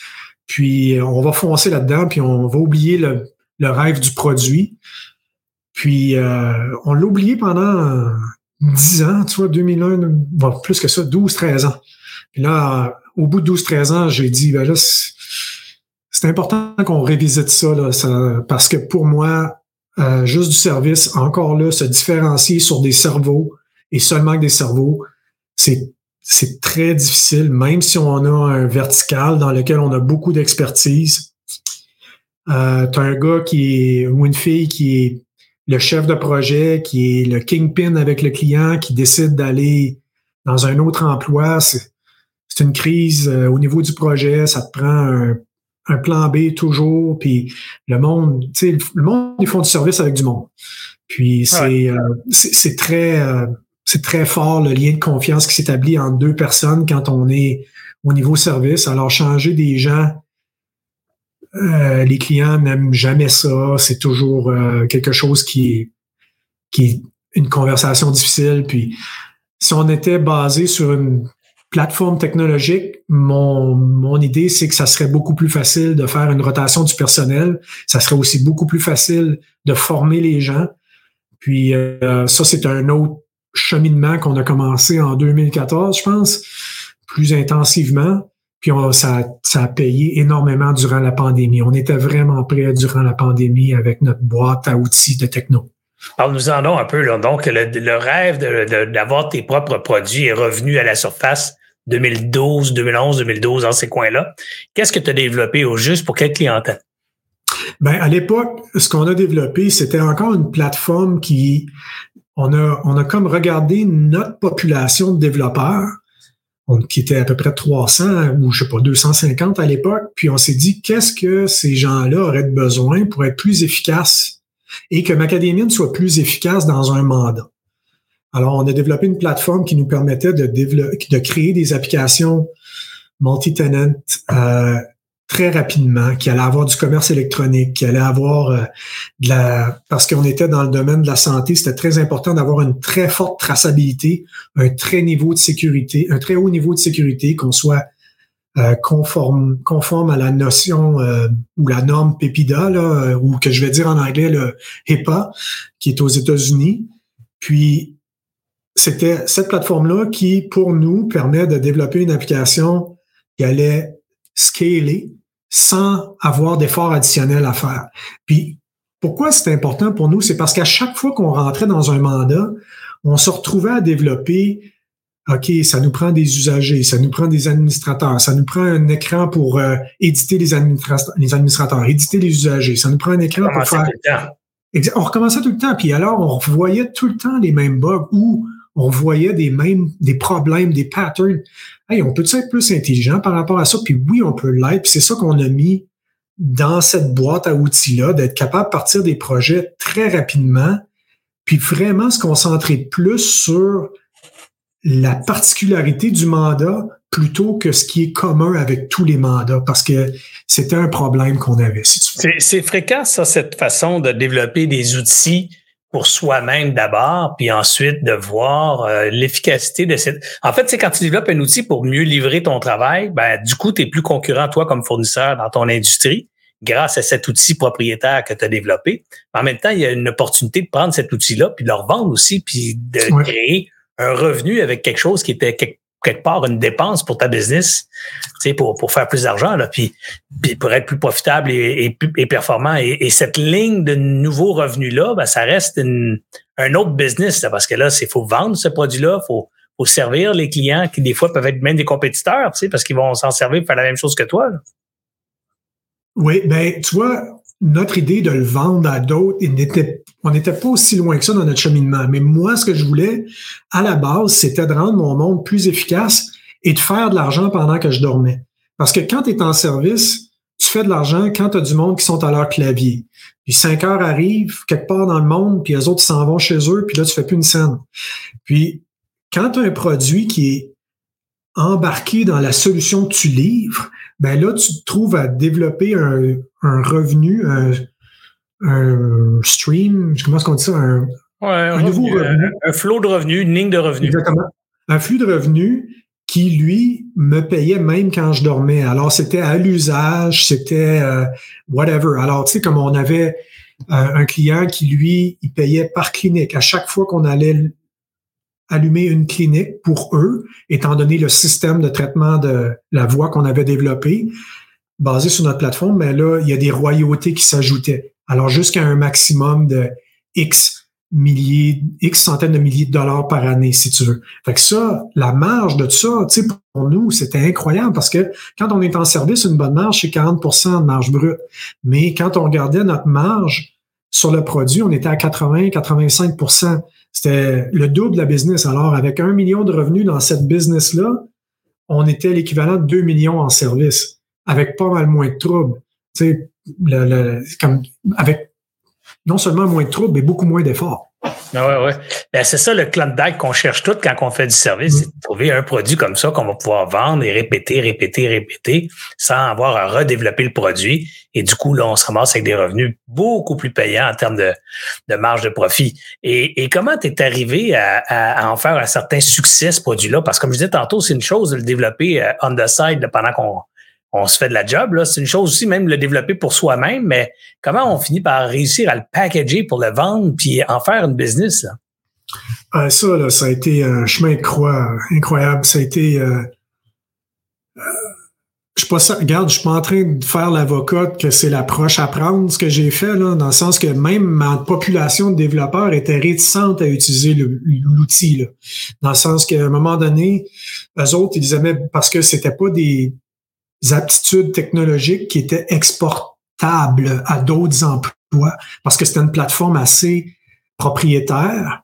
Puis, on va foncer là-dedans, puis on va oublier le, rêve du produit. Puis, euh, on l'a oublié pendant 10 ans, tu vois, 2001, bon, plus que ça, 12, 13 ans. Puis là, au bout de 12-13 ans, j'ai dit, ben là, c'est important qu'on révisite ça, là, parce que pour moi, euh, juste du service, encore là, se différencier sur des cerveaux et seulement des cerveaux, c'est c'est très difficile, même si on a un vertical dans lequel on a beaucoup d'expertise. Euh, tu as un gars qui est, ou une fille qui est le chef de projet, qui est le kingpin avec le client, qui décide d'aller dans un autre emploi. C'est, c'est une crise euh, au niveau du projet, ça te prend un, plan B toujours, puis le monde, tu sais, le monde, ils font du service avec du monde. Puis c'est euh, très euh, c'est très fort le lien de confiance qui s'établit entre deux personnes quand on est au niveau service. Alors changer des gens, les clients n'aiment jamais ça. C'est toujours quelque chose qui est qui est une conversation difficile. Puis si on était basé sur une plateforme technologique, mon, mon idée, c'est que ça serait beaucoup plus facile de faire une rotation du personnel. Ça serait aussi beaucoup plus facile de former les gens. Puis euh, ça, c'est un autre cheminement qu'on a commencé en 2014, je pense, plus intensivement. Puis on, ça, ça a payé énormément durant la pandémie. On était vraiment prêts durant la pandémie avec notre boîte à outils de techno. Alors, nous en un peu. Là. Donc, le, le rêve d'avoir tes propres produits est revenu à la surface 2012, 2011, 2012, dans ces coins-là. Qu'est-ce que tu as développé au juste pour quelle clientèle? Ben, à l'époque, ce qu'on a développé, c'était encore une plateforme qui, on a, on a comme regardé notre population de développeurs, qui était à peu près 300 ou je sais pas, 250 à l'époque, puis on s'est dit, qu'est-ce que ces gens-là auraient besoin pour être plus efficaces et que Macadamian soit plus efficace dans un mandat? Alors, on a développé une plateforme qui nous permettait de, créer des applications multi-tenant euh, très rapidement, qui allait avoir du commerce électronique, qui allait avoir euh, de la... Parce qu'on était dans le domaine de la santé, c'était très important d'avoir une très forte traçabilité, un très niveau de sécurité, un très haut niveau de sécurité, qu'on soit euh, conforme, conforme à la notion ou la norme PEPIDA, là, ou que je vais dire en anglais le HIPAA, qui est aux États-Unis. Puis c'était cette plateforme-là qui, pour nous, permet de développer une application qui allait scaler sans avoir d'efforts additionnels à faire. Puis, pourquoi c'est important pour nous? C'est parce qu'à chaque fois qu'on rentrait dans un mandat, on se retrouvait à développer OK, ça nous prend des usagers, ça nous prend des administrateurs, ça nous prend un écran pour euh, éditer les, les, administrateurs, éditer les usagers, ça nous prend un écran pour faire. On recommençait tout le temps, puis alors on voyait tout le temps les mêmes bugs ou on voyait des mêmes, des problèmes, des patterns. Hey, on peut être plus intelligent par rapport à ça? Puis oui, on peut l'être. Puis c'est ça qu'on a mis dans cette boîte à outils-là, d'être capable de partir des projets très rapidement, puis vraiment se concentrer plus sur la particularité du mandat plutôt que ce qui est commun avec tous les mandats, parce que c'était un problème qu'on avait. c'est fréquent, ça, cette façon de développer des outils pour soi-même d'abord, puis ensuite de voir euh, l'efficacité de cette. En fait, c'est quand tu développes un outil pour mieux livrer ton travail, ben du coup, tu es plus concurrent toi comme fournisseur dans ton industrie grâce à cet outil propriétaire que tu as développé. En même temps, il y a une opportunité de prendre cet outil-là, puis de le revendre aussi, puis de créer un revenu avec quelque chose qui était quelque part une dépense pour ta business, pour, pour faire plus d'argent, là, puis, puis pour être plus profitable et, et, performant. Et, cette ligne de nouveaux revenus-là, ben, ça reste une, un autre business, parce que là, c'est faut vendre ce produit-là, faut, faut servir les clients qui, des fois, peuvent être même des compétiteurs, parce qu'ils vont s'en servir pour faire la même chose que toi. Oui, ben, tu vois, notre idée de le vendre à d'autres, on n'était pas aussi loin que ça dans notre cheminement. Mais moi, ce que je voulais, à la base, c'était de rendre mon monde plus efficace et de faire de l'argent pendant que je dormais. Parce que quand tu es en service, tu fais de l'argent quand tu as du monde qui sont à leur clavier. Puis cinq heures arrivent quelque part dans le monde, puis les autres s'en vont chez eux, puis là, tu fais plus une scène. Puis quand tu as un produit qui est embarqué dans la solution que tu livres, ben là, tu te trouves à développer un, revenu, un, stream, comment est-ce qu'on dit ça? Un, un, nouveau revenu. Un, flot de revenus, une ligne de revenus. Exactement. Un flux de revenus qui, lui, me payait même quand je dormais. Alors, c'était à l'usage, c'était euh, whatever. Alors, tu sais, comme on avait euh, un client qui, lui, il payait par clinique. À chaque fois qu'on allait allumer une clinique pour eux, étant donné le système de traitement de la voix qu'on avait développé, basé sur notre plateforme, mais là, il y a des royautés qui s'ajoutaient. Alors, jusqu'à un maximum de X milliers, X centaines de milliers de dollars par année, si tu veux. Fait que ça, la marge de ça, tu sais, pour nous, c'était incroyable parce que quand on est en service, une bonne marge, c'est 40% de marge brute. Mais quand on regardait notre marge sur le produit, on était à 80, 85% c'était le double de la business. Alors, avec un million de revenus dans cette business-là, on était l'équivalent de 2 millions en service, avec pas mal moins de troubles. Tu sais, avec non seulement moins de troubles, mais beaucoup moins d'efforts. Ah ouais, ouais. Ben, c'est ça le Klondike qu'on cherche tout quand on fait du service, c'est de trouver un produit comme ça qu'on va pouvoir vendre et répéter, répéter, répéter, sans avoir à redévelopper le produit. Et du coup, là, on se ramasse avec des revenus beaucoup plus payants en termes de, marge de profit. Et, comment tu es arrivé à, à, en faire un certain succès, ce produit-là? Parce que comme je disais tantôt, c'est une chose de le développer euh, on the side pendant qu'on on se fait de la job. C'est une chose aussi, même le développer pour soi-même, mais comment on finit par réussir à le packager pour le vendre puis en faire une business? Là? Euh, ça, là, ça a été un chemin croix incroyable. Ça a été. Euh, euh, je suis pas regarde, je suis pas en train de faire l'avocat que c'est l'approche à prendre, ce que j'ai fait, là, dans le sens que même ma population de développeurs était réticente à utiliser l'outil. Dans le sens qu'à un moment donné, eux autres, ils aimaient parce que c'était pas des, aptitudes technologiques qui étaient exportables à d'autres emplois parce que c'était une plateforme assez propriétaire.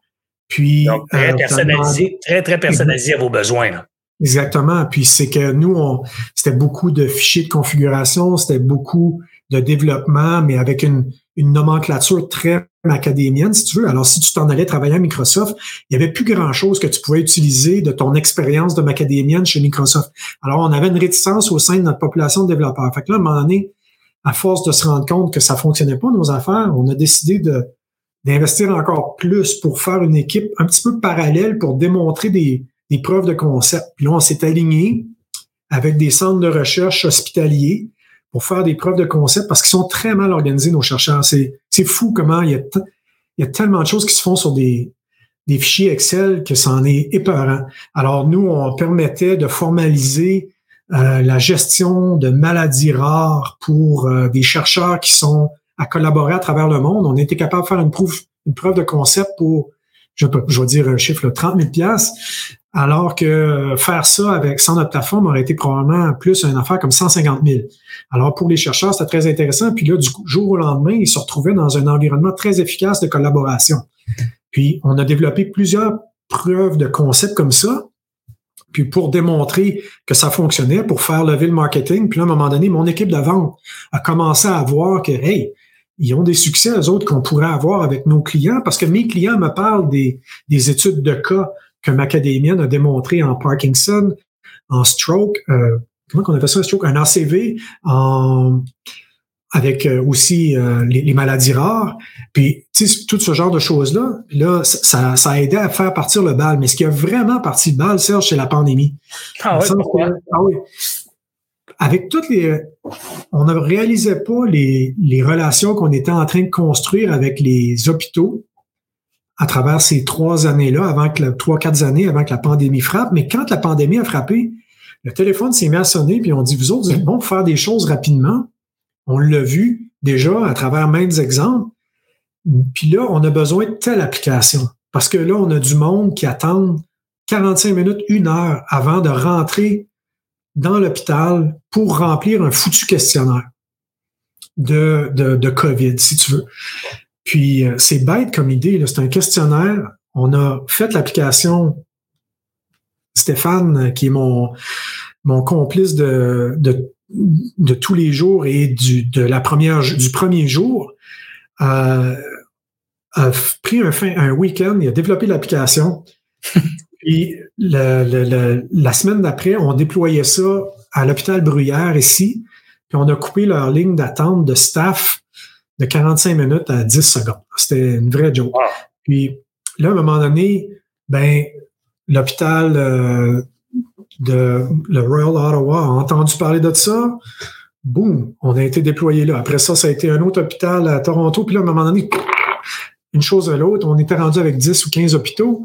Puis, très euh, personnalisé, très, très personnalisé à vos besoins. Exactement. Puis c'est que nous, on, c'était beaucoup de fichiers de configuration, c'était beaucoup de développement, mais avec une, une nomenclature très académienne, si tu veux. Alors, si tu t'en allais travailler à Microsoft, il y avait plus grand-chose que tu pouvais utiliser de ton expérience de macadémienne chez Microsoft. Alors, on avait une réticence au sein de notre population de développeurs. Fait que là, à un moment donné, à force de se rendre compte que ça fonctionnait pas, nos affaires, on a décidé de d'investir encore plus pour faire une équipe un petit peu parallèle pour démontrer des, des preuves de concept. Puis là, on s'est aligné avec des centres de recherche hospitaliers pour faire des preuves de concept parce qu'ils sont très mal organisés, nos chercheurs. C'est, fou comment il y, a il y a tellement de choses qui se font sur des, des fichiers Excel que ça en est épeurant. Alors, nous, on permettait de formaliser euh, la gestion de maladies rares pour euh, des chercheurs qui sont à collaborer à travers le monde. On était capable de faire une une preuve de concept pour, je, je vais dire un chiffre, là, 30 000 alors que faire ça avec sans notre plateforme aurait été probablement plus une affaire comme 150 000. Alors pour les chercheurs, c'était très intéressant. Puis là, du jour au lendemain, ils se retrouvaient dans un environnement très efficace de collaboration. Puis on a développé plusieurs preuves de concept comme ça. Puis pour démontrer que ça fonctionnait, pour faire lever le marketing, puis là, à un moment donné, mon équipe de vente a commencé à voir que, hey, ils ont des succès, eux autres, qu'on pourrait avoir avec nos clients, parce que mes clients me parlent des, des études de cas que Macadamia a démontré en Parkinson, en stroke, euh, comment on appelle ça, un stroke, un ACV, en, avec euh, aussi euh, les, maladies rares. Puis, tout ce genre de choses-là, là, ça, ça a aidé à faire partir le bal. Mais ce qui a vraiment parti le bal, Serge, c'est la pandémie. Ah, ah oui. Avec toutes les... On ne réalisait pas les, relations qu'on était en train de construire avec les hôpitaux à travers ces trois années-là, avant que trois, quatre années avant que la pandémie frappe. Mais quand la pandémie a frappé, le téléphone s'est mis à sonner, puis on dit, vous autres, vous êtes faire des choses rapidement. On l'a vu déjà à travers maintes exemples. Puis là, on a besoin de telle application. Parce que là, on a du monde qui attend 45 minutes, une heure avant de rentrer dans l'hôpital pour remplir un foutu questionnaire de, de, de COVID, si tu veux. Puis euh, c'est bête comme idée, c'est un questionnaire. On a fait l'application Stéphane, qui est mon, mon complice de, de, de tous les jours et du, de la première, du premier jour, euh, a pris un, fin, un week-end, il a développé l'application. Puis la semaine d'après, on déployait ça à l'hôpital Bruyère ici. Puis on a coupé leur ligne d'attente de staff de 45 minutes à 10 secondes. C'était une vraie joke. Puis là, à un moment donné, ben, l'hôpital euh, de le Royal Ottawa a entendu parler de ça. Boum, on a été déployé là. Après ça, ça a été un autre hôpital à Toronto. Puis là, à un moment donné, une chose à l'autre, on était rendu avec 10 ou 15 hôpitaux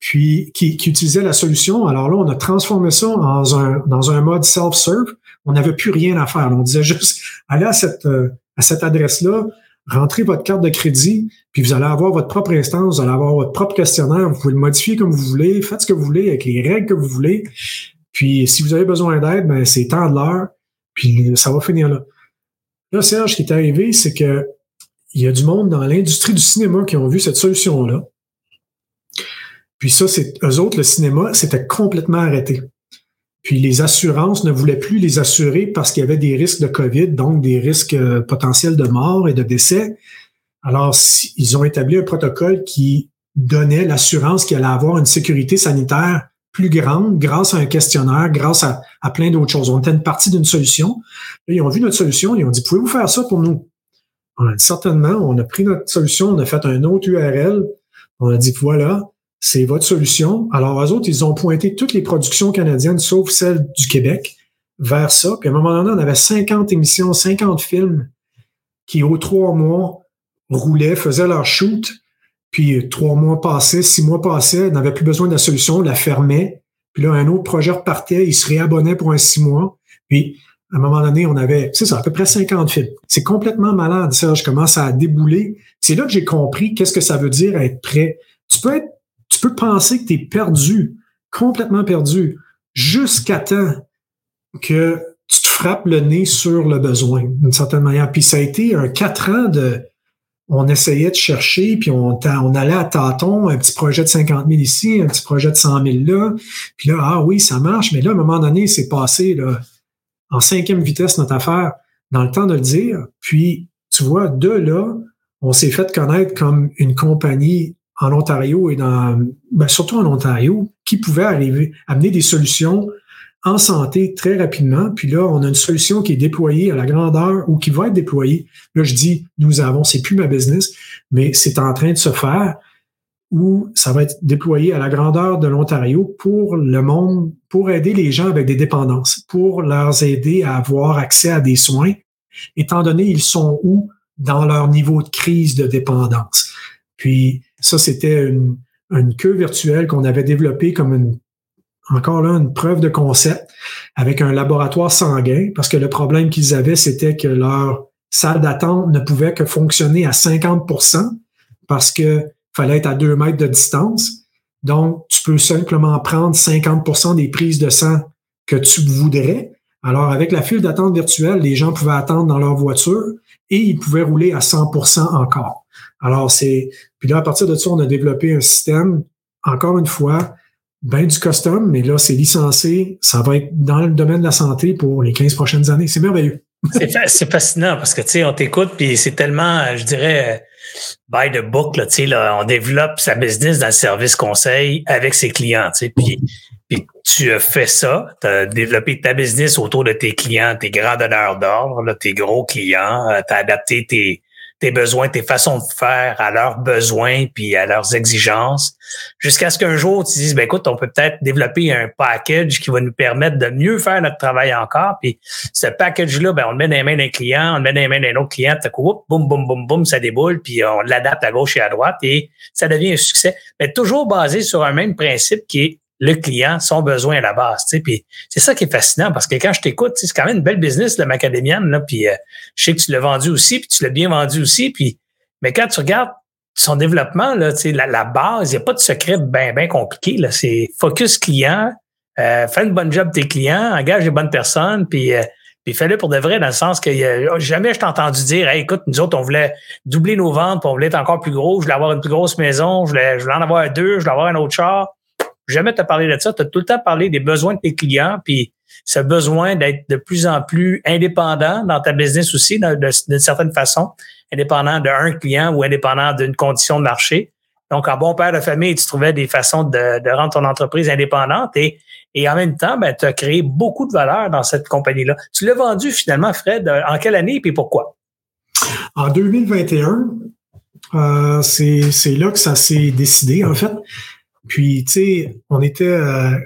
puis qui, qui utilisaient la solution. Alors là, on a transformé ça dans un, dans un mode self-serve. On n'avait plus rien à faire. On disait juste, allez à cette, euh, à cette adresse-là, rentrez votre carte de crédit, puis vous allez avoir votre propre instance, vous allez avoir votre propre questionnaire, vous pouvez le modifier comme vous voulez, faites ce que vous voulez avec les règles que vous voulez. Puis si vous avez besoin d'aide, ben c'est temps de l'heure, puis ça va finir là. Là, Serge, ce qui est arrivé, c'est que il y a du monde dans l'industrie du cinéma qui ont vu cette solution-là. Puis ça, c'est eux autres, le cinéma, c'était complètement arrêté. Puis les assurances ne voulaient plus les assurer parce qu'il y avait des risques de COVID, donc des risques euh, potentiels de mort et de décès. Alors, ils ont établi un protocole qui donnait l'assurance qu'il allait avoir une sécurité sanitaire plus grande grâce à un questionnaire, grâce à, plein d'autres choses. On était une partie d'une solution. ils ont vu notre solution, ils ont dit, pouvez-vous faire ça pour nous? On a dit certainement, on a pris notre solution, on a fait un autre URL, on a dit, voilà, c'est votre solution. Alors, eux autres, ils ont pointé toutes les productions canadiennes, sauf celles du Québec, vers ça. Puis à un moment donné, on avait 50 émissions, 50 films qui, aux trois mois, roulaient, faisaient leur shoot. Puis trois mois passaient, six mois passaient, n'avaient plus besoin de la solution, la fermait. Puis là, un autre projet repartait, ils se réabonnaient pour un six mois. Puis à un moment donné, on avait, c'est ça, à peu près 50 films. C'est complètement malade, ça. Je commence à débouler. C'est là que j'ai compris qu'est-ce que ça veut dire être prêt. Tu peux être tu peux penser que tu es perdu, complètement perdu, jusqu'à temps que tu te frappes le nez sur le besoin, d'une certaine manière. Puis ça a été un quatre ans de... On essayait de chercher, puis on, on allait à tâtons, un petit projet de 50 000 ici, un petit projet de 100 000 là. Puis là, ah oui, ça marche, mais là, à un moment donné, c'est passé là, en cinquième vitesse notre affaire, dans le temps de le dire. Puis, tu vois, de là, on s'est fait connaître comme une compagnie en Ontario et dans, ben, surtout en Ontario, qui pouvaient arriver, amener des solutions en santé très rapidement. Puis là, on a une solution qui est déployée à la grandeur ou qui va être déployée. Là, je dis, nous avons, c'est plus ma business, mais c'est en train de se faire où ça va être déployé à la grandeur de l'Ontario pour le monde, pour aider les gens avec des dépendances, pour leur aider à avoir accès à des soins, étant donné ils sont où dans leur niveau de crise de dépendance. Puis ça, c'était une, queue virtuelle qu'on avait développée comme une, encore là, une preuve de concept avec un laboratoire sanguin, parce que le problème qu'ils avaient, c'était que leur salle d'attente ne pouvait que fonctionner à 50% parce que fallait être à deux mètres de distance. Donc, tu peux simplement prendre 50% des prises de sang que tu voudrais. Alors, avec la file d'attente virtuelle, les gens pouvaient attendre dans leur voiture et ils pouvaient rouler à 100% encore. Alors, c'est. Puis là, à partir de ça, on a développé un système, encore une fois, bien du custom, mais là, c'est licencié. Ça va être dans le domaine de la santé pour les 15 prochaines années. C'est merveilleux. c'est fascinant parce que, tu sais, on t'écoute, puis c'est tellement, je dirais, by the book, là, là, on développe sa business dans le service conseil avec ses clients. Puis, puis tu as fait ça, tu as développé ta business autour de tes clients, tes grands donneurs d'ordre, tes gros clients, euh, tu as adapté tes, tes besoins, tes façons de faire à leurs besoins puis à leurs exigences, jusqu'à ce qu'un jour tu dises, ben écoute, on peut peut-être développer un package qui va nous permettre de mieux faire notre travail encore. Puis ce package-là, ben on le met dans les mains d'un client, on le met dans les mains d'un autre client, tu coup, boum, boum, boum, boum, ça déboule, puis on l'adapte à gauche et à droite et ça devient un succès. Mais toujours basé sur un même principe qui est le client, son besoin à la base. Tu puis c'est ça qui est fascinant parce que quand je t'écoute, c'est quand même une belle business de Macadamienne. Là, puis euh, je sais que tu l'as vendu aussi, puis tu l'as bien vendu aussi. Puis, mais quand tu regardes son développement, là, tu la, base, il n'y a pas de secret bien ben compliqué. Là, c'est focus client, euh, fais une bonne job tes clients, engage les bonnes personnes, puis euh, puis fais-le pour de vrai, dans le sens que jamais je t'ai entendu dire écoute, nous autres, on voulait doubler nos ventes, puis on voulait être encore plus gros, je voulais avoir une plus grosse maison, je voulais, je voulais en avoir deux, je voulais avoir un autre char jamais t'as parlé de ça. Tu as tout le temps parlé des besoins de tes clients, puis ce besoin d'être de plus en plus indépendant dans ta business aussi, d'une certaine façon, indépendant d'un client ou indépendant d'une condition de marché. Donc, en bon père de famille, tu trouvais des façons de, rendre ton entreprise indépendante et, et en même temps, ben, tu as créé beaucoup de valeur dans cette compagnie-là. Tu l'as vendu finalement, Fred, en quelle année et pourquoi? En 2021, euh, c'est là que ça s'est décidé, en fait. Puis, tu sais, on était euh,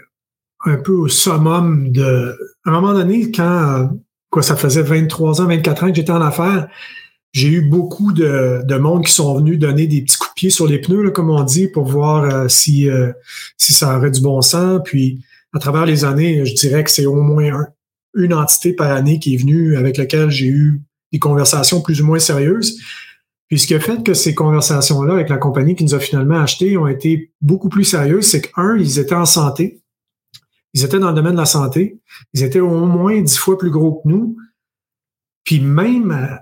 un peu au summum de... À un moment donné, quand, euh, quoi, ça faisait 23 ans, 24 ans que j'étais en affaires, j'ai eu beaucoup de, de, monde qui sont venus donner des petits coups de pied sur les pneus, comme on dit, pour voir euh, si, si ça aurait du bon sens. Puis, à travers les années, je dirais que c'est au moins une entité par année qui est venue avec laquelle j'ai eu des conversations plus ou moins sérieuses. Puis ce qui fait que ces conversations-là avec la compagnie qui nous a finalement acheté ont été beaucoup plus sérieuses, c'est qu'un, ils étaient en santé. Ils étaient dans le domaine de la santé. Ils étaient au moins dix fois plus gros que nous. Puis même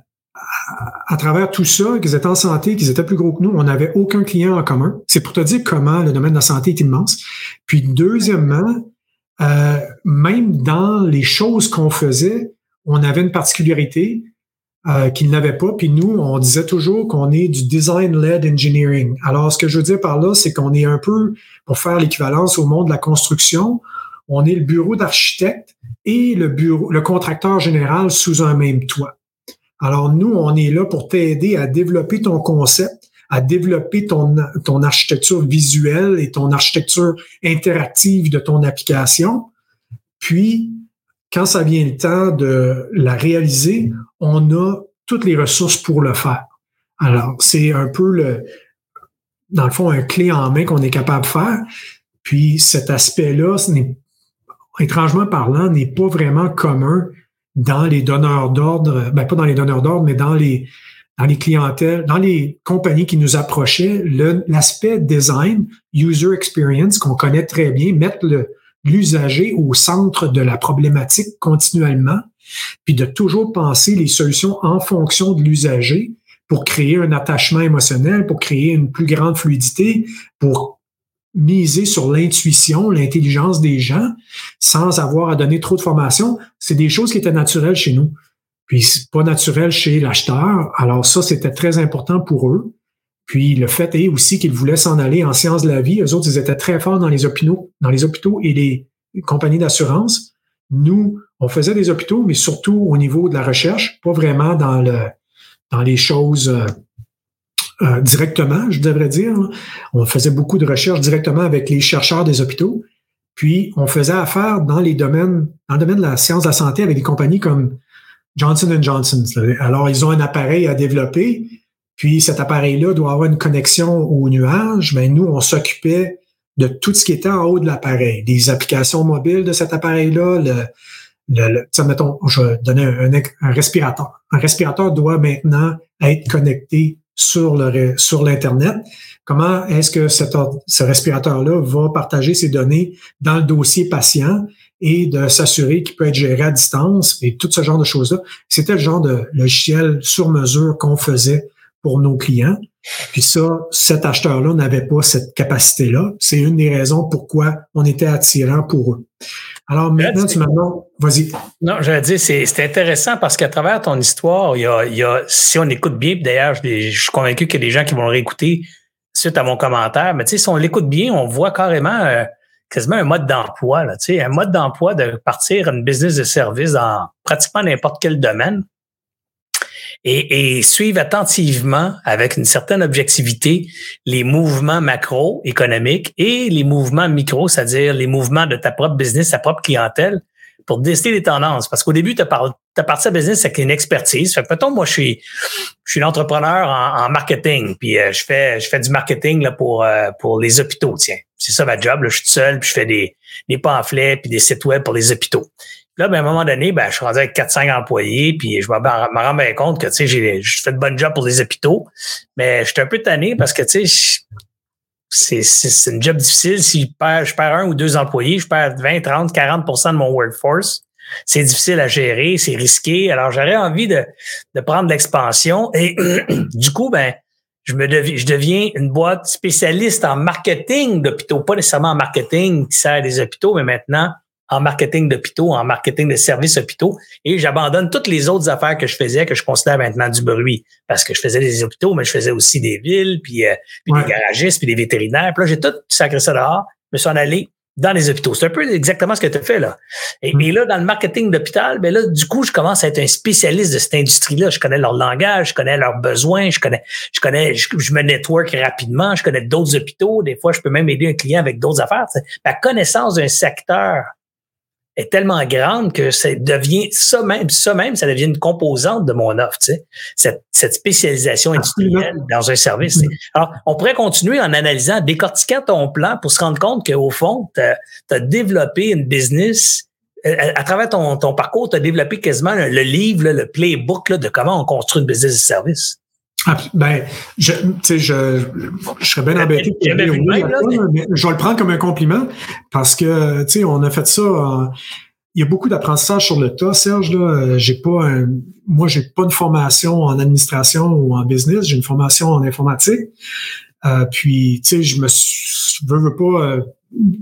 à, travers tout ça, qu'ils étaient en santé, qu'ils étaient plus gros que nous, on n'avait aucun client en commun. C'est pour te dire comment le domaine de la santé est immense. Puis deuxièmement, euh, même dans les choses qu'on faisait, on avait une particularité, euh, qu'ils n'avaient pas. Puis nous, on disait toujours qu'on est du design-led engineering. Alors, ce que je veux dire par là, c'est qu'on est un peu, pour faire l'équivalence au monde de la construction, on est le bureau d'architecte et le bureau, le contracteur général sous un même toit. Alors, nous, on est là pour t'aider à développer ton concept, à développer ton, ton architecture visuelle et ton architecture interactive de ton application. Puis, quand ça vient le temps de la réaliser, on a toutes les ressources pour le faire. Alors, c'est un peu le, dans le fond, un clé en main qu'on est capable de faire. Puis cet aspect-là, étrangement parlant, n'est pas vraiment commun dans les donneurs d'ordre, ben pas dans les donneurs d'ordre, mais dans les, dans les clientèles, dans les compagnies qui nous approchaient, l'aspect design, user experience, qu'on connaît très bien, mettre le, l'usager au centre de la problématique continuellement, puis de toujours penser les solutions en fonction de l'usager pour créer un attachement émotionnel, pour créer une plus grande fluidité, pour miser sur l'intuition, l'intelligence des gens, sans avoir à donner trop de formation, c'est des choses qui étaient naturelles chez nous. Puis pas naturel chez l'acheteur. Alors ça, c'était très important pour eux. Puis le fait est aussi qu'ils voulaient s'en aller en sciences de la vie. Eux autres, ils étaient très forts dans les hôpitaux, dans les hôpitaux et les compagnies d'assurance. Nous, on faisait des hôpitaux, mais surtout au niveau de la recherche, pas vraiment dans le dans les choses euh, euh, directement, je devrais dire. On faisait beaucoup de recherches directement avec les chercheurs des hôpitaux. Puis on faisait affaire dans les domaines, dans le domaine de la science de la santé avec des compagnies comme Johnson Johnson. Alors, ils ont un appareil à développer puis cet appareil-là doit avoir une connexion au nuage. Mais nous, on s'occupait de tout ce qui était en haut de l'appareil, des applications mobiles de cet appareil-là. Le, le, mettons, je vais donner un, respirateur. Un respirateur doit maintenant être connecté sur le sur l'internet. Comment est-ce que ce respirateur-là va partager ses données dans le dossier patient et de s'assurer qu'il peut être géré à distance et tout ce genre de choses-là? C'était le genre de logiciel sur mesure qu'on faisait pour nos clients. Puis ça, cet acheteur-là n'avait pas cette capacité-là. C'est une des raisons pourquoi on était attirant pour eux. Alors maintenant, tu m'as vas-y. Non, j'allais dire, c'est intéressant parce qu'à travers ton histoire, il y, a, il y a, si on écoute bien, d'ailleurs, je, suis convaincu qu'il y a des gens qui vont réécouter suite à mon commentaire, mais tu sais, si on l'écoute bien, on voit carrément euh, quasiment un mode d'emploi, tu sais, un mode d'emploi de partir une business de service dans pratiquement n'importe quel domaine et, et suivre attentivement, avec une certaine objectivité, les mouvements macroéconomiques et les mouvements micro, c'est-à-dire les mouvements de ta propre business, ta propre clientèle, pour décider les tendances. Parce qu'au début, tu as, parti à business avec une expertise. Fait que, mettons, moi, je suis, je suis l'entrepreneur en, marketing, puis euh, je fais je fais du marketing là, pour, euh, pour les hôpitaux, tiens. C'est ça ma job. Là. Je suis seul, puis je fais des, des pamphlets, puis des sites web pour les hôpitaux. Là, ben, à un moment donné, ben, je suis rendu avec 400 employés, puis je me rends bien compte que, tu sais, j'ai, fais de bonne job pour les hôpitaux, mais je suis un peu tanné parce que, tu sais, c'est, c'est, une job difficile. Si je perds, je perds un ou deux employés, je perds 20, 30, 40% de mon workforce. C'est difficile à gérer, c'est risqué. Alors, j'aurais envie de, de prendre l'expansion et du coup, ben, je me deviens, je deviens une boîte spécialiste en marketing d'hôpitaux, pas nécessairement en marketing qui sert des hôpitaux, mais maintenant en marketing d'hôpitaux, en marketing de services hôpitaux, et j'abandonne toutes les autres affaires que je faisais, que je considère maintenant du bruit, parce que je faisais des hôpitaux, mais je faisais aussi des villes, puis, euh, puis des garagistes, puis des vétérinaires. Puis là, j'ai tout sacré ça dehors, je me suis en allé dans les hôpitaux. C'est un peu exactement ce que tu as fait là. Et, mm. là, dans le marketing d'hôpital, ben là, du coup, je commence à être un spécialiste de cette industrie-là. Je connais leur langage, je connais leurs besoins, je connais, je connais, je, me network rapidement, je connais d'autres hôpitaux. Des fois, je peux même aider un client avec d'autres affaires. Ma connaissance d'un secteur est tellement grande que ça devient ça même, ça même, ça devient une composante de mon offre, tu sais, cette, cette spécialisation industrielle dans un service. Alors, on pourrait continuer en analysant, décortiquant ton plan pour se rendre compte qu'au fond, tu as, développé une business euh, à, travers ton, ton parcours, tu as développé quasiment le, livre, le playbook de comment on construit une business de service. Ah, ben, je, je, je serais bien embêté. je vais le prendre comme un compliment parce que, tu sais, on a fait ça. il y a beaucoup d'apprentissage sur le tas, Serge. Là, j'ai pas un, moi, j'ai pas une formation en administration ou en business. J'ai une formation en informatique. Euh, puis, tu sais, je me veux, veux pas. Euh,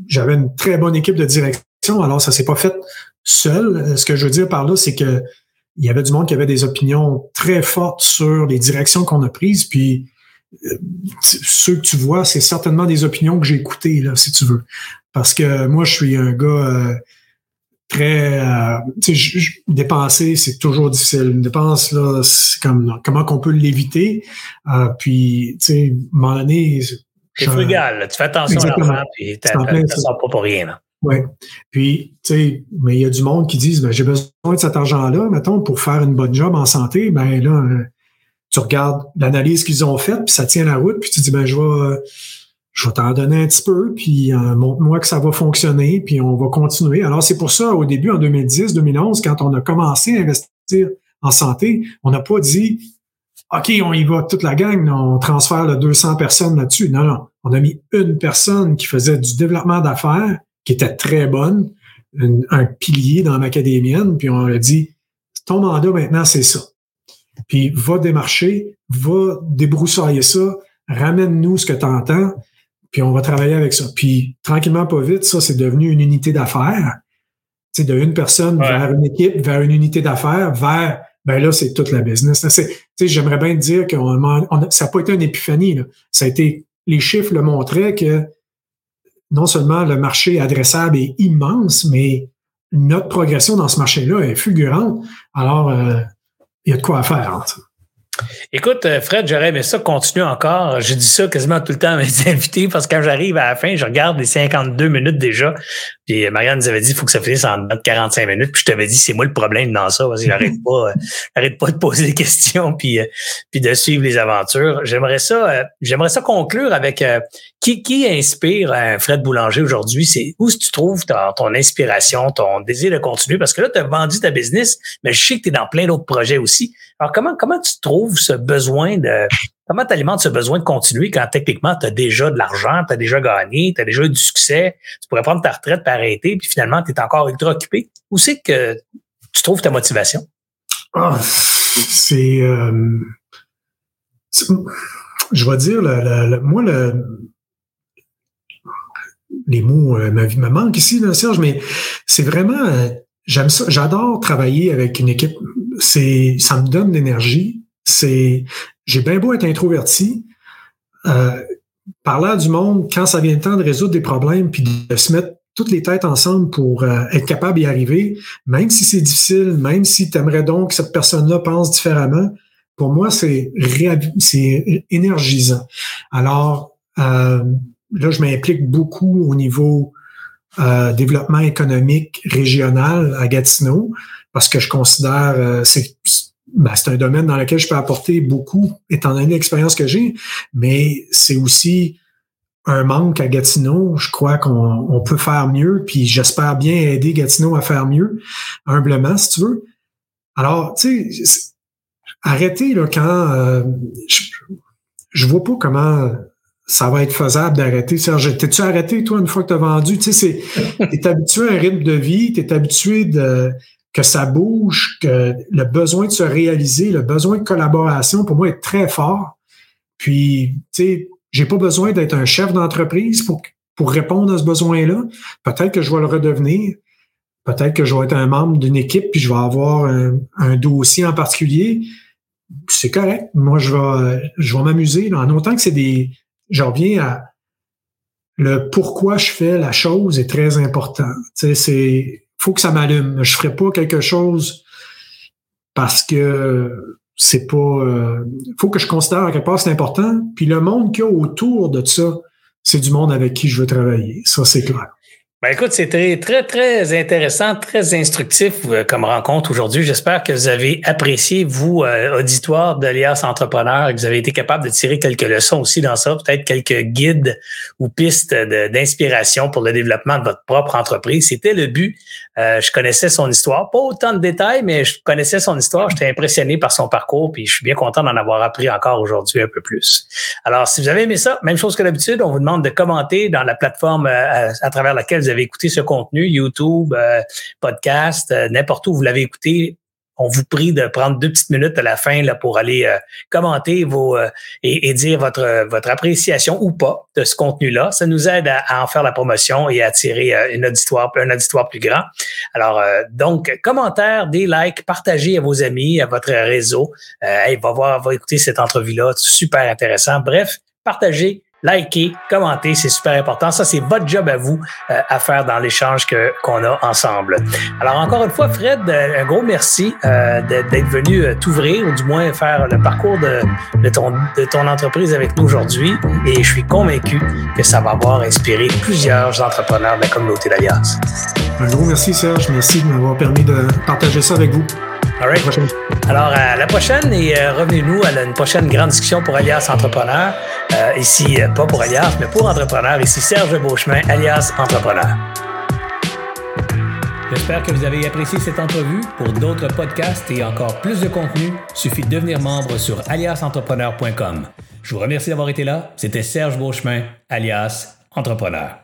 j'avais une très bonne équipe de direction, alors ça s'est pas fait seul. Ce que je veux dire par là, c'est que il y avait du monde qui avait des opinions très fortes sur les directions qu'on a prises. Puis euh, ceux que tu vois, c'est certainement des opinions que j'ai écoutées, là, si tu veux. Parce que moi, je suis un gars euh, très euh, tu sais, dépenser, c'est toujours difficile. Une dépense, là, c'est comme comment qu'on peut l'éviter? Euh, puis, tu sais, à un moment donné. Frugal, tu fais attention à l'argent, puis tu ne sors pas pour rien. Là. Oui. Puis, tu sais, mais il y a du monde qui disent, ben, j'ai besoin de cet argent-là, mettons, pour faire une bonne job en santé. Ben là, euh, tu regardes l'analyse qu'ils ont faite, puis ça tient la route, puis tu dis, ben, je vais, je vais t'en donner un petit peu, puis euh, montre-moi que ça va fonctionner, puis on va continuer. Alors, c'est pour ça, au début, en 2010, 2011, quand on a commencé à investir en santé, on n'a pas dit, OK, on y va toute la gang, on transfère le 200 personnes là-dessus. Non, non. On a mis une personne qui faisait du développement d'affaires, qui était très bonne, un, pilier dans l'académienne, puis on a dit, ton mandat maintenant, c'est ça. Puis va démarcher, va débroussailler ça, ramène-nous ce que tu entends, puis on va travailler avec ça. Puis tranquillement, pas vite, ça, c'est devenu une unité d'affaires. C'est de une personne vers une équipe, vers une unité d'affaires, vers ben là, c'est toute la business. J'aimerais bien dire que ça n'a pas été une épiphanie. Là. Ça a été, les chiffres le montraient que non seulement le marché adressable est immense, mais notre progression dans ce marché-là est fulgurante. Alors, euh, il y a de quoi faire. Écoute, euh, Fred, j'aurais aimé ça continuer encore. Je dis ça quasiment tout le temps à mes invités parce que quand j'arrive à la fin, je regarde les 52 minutes déjà. Puis Marianne nous avait dit il faut que ça finisse en 45 minutes. Puis je t'avais dit c'est moi le problème dans ça parce que j'arrête pas, euh, j'arrête pas de poser des questions puis, euh, puis de suivre les aventures. J'aimerais ça, j'aimerais ça conclure avec qui, qui inspire Fred Boulanger aujourd'hui? C'est où tu trouves ton, ton, inspiration, ton désir de continuer? Parce que là tu as vendu ta business, mais je sais que tu es dans plein d'autres projets aussi. Alors comment comment tu trouves ce besoin de. Comment tu alimentes ce besoin de continuer quand techniquement tu as déjà de l'argent, tu as déjà gagné, tu as déjà eu du succès, tu pourrais prendre ta retraite et arrêter, puis finalement tu es encore ultra occupé? Où c'est que tu trouves ta motivation? Ah, c'est. Euh, je vais dire, le, moi, le, les mots euh, me, manquent ici, là, Serge, mais c'est vraiment, euh, j'aime ça, j'adore travailler avec une équipe. C'est, ça me donne de l'énergie. C'est, j'ai bien beau être introverti. Euh, parler du monde, quand ça vient le temps de résoudre des problèmes, puis de se mettre toutes les têtes ensemble pour euh, être capable d'y arriver, même si c'est difficile, même si tu aimerais donc que cette personne-là pense différemment, pour moi, c'est c'est énergisant. Alors, euh, là, je m'implique beaucoup au niveau euh, développement économique régional à Gatineau parce que je considère euh, c'est ben, c'est un domaine dans lequel je peux apporter beaucoup étant donné l'expérience que j'ai, mais c'est aussi un manque à Gatineau. Je crois qu'on peut faire mieux, puis j'espère bien aider Gatineau à faire mieux, humblement, si tu veux. Alors, tu sais, arrêtez là, quand euh, je, je vois pas comment ça va être faisable d'arrêter. Serge, t'es-tu arrêté, toi, une fois que tu as vendu? Tu sais, t'es habitué à un rythme de vie, tu es habitué de, que ça bouge, que le besoin de se réaliser, le besoin de collaboration, pour moi, est très fort. Puis, tu sais, j'ai pas besoin d'être un chef d'entreprise pour, pour répondre à ce besoin-là. Peut-être que je vais le redevenir. Peut-être que je vais être un membre d'une équipe, puis je vais avoir un, un dossier en particulier. C'est correct. Moi, je vais, je vais m'amuser. En autant que c'est des, je reviens à le pourquoi je fais la chose est très important. Tu sais, c'est faut que ça m'allume. Je ferai pas quelque chose parce que c'est pas. Euh, faut que je considère à quelque part c'est important. Puis le monde qu'il y a autour de ça, c'est du monde avec qui je veux travailler. Ça, c'est clair. Ben écoute, c'était très, très intéressant, très instructif euh, comme rencontre aujourd'hui. J'espère que vous avez apprécié, vous, euh, auditoire d'Alias Entrepreneur, que vous avez été capable de tirer quelques leçons aussi dans ça, peut-être quelques guides ou pistes d'inspiration pour le développement de votre propre entreprise. C'était le but. Euh, je connaissais son histoire, pas autant de détails, mais je connaissais son histoire. J'étais impressionné par son parcours, puis je suis bien content d'en avoir appris encore aujourd'hui un peu plus. Alors, si vous avez aimé ça, même chose que d'habitude, on vous demande de commenter dans la plateforme à, à travers laquelle vous avez écouté ce contenu, YouTube, euh, podcast, euh, n'importe où vous l'avez écouté, on vous prie de prendre deux petites minutes à la fin là, pour aller euh, commenter vos et, dire votre, votre appréciation ou pas de ce contenu-là. Ça nous aide à, en faire la promotion et à attirer une auditoire, un auditoire plus grand. Alors, donc, commentaires, des likes, partagez à vos amis, à votre réseau. il va voir, va écouter cette entrevue-là, super intéressant. Bref, partagez, likez, commentez, c'est super important. Ça, c'est votre job à vous euh, à faire dans l'échange que qu'on a ensemble. Alors, encore une fois, Fred, euh, un gros merci euh, d'être venu t'ouvrir ou du moins faire le parcours de, de, ton, de ton entreprise avec nous aujourd'hui. Et je suis convaincu que ça va avoir inspiré plusieurs entrepreneurs de la communauté d'Alias. Un gros merci, Serge. Merci de m'avoir permis de partager ça avec vous. Alors, à la prochaine et euh, revenez-nous à une prochaine grande discussion pour Alias Entrepreneur. Euh, ici, euh, pas pour Alias, mais pour Entrepreneur. Ici Serge Beauchemin, Alias Entrepreneur. J'espère que vous avez apprécié cette entrevue. Pour d'autres podcasts et encore plus de contenu, suffit de devenir membre sur aliasentrepreneur.com. Je vous remercie d'avoir été là. C'était Serge Beauchemin, alias Entrepreneur.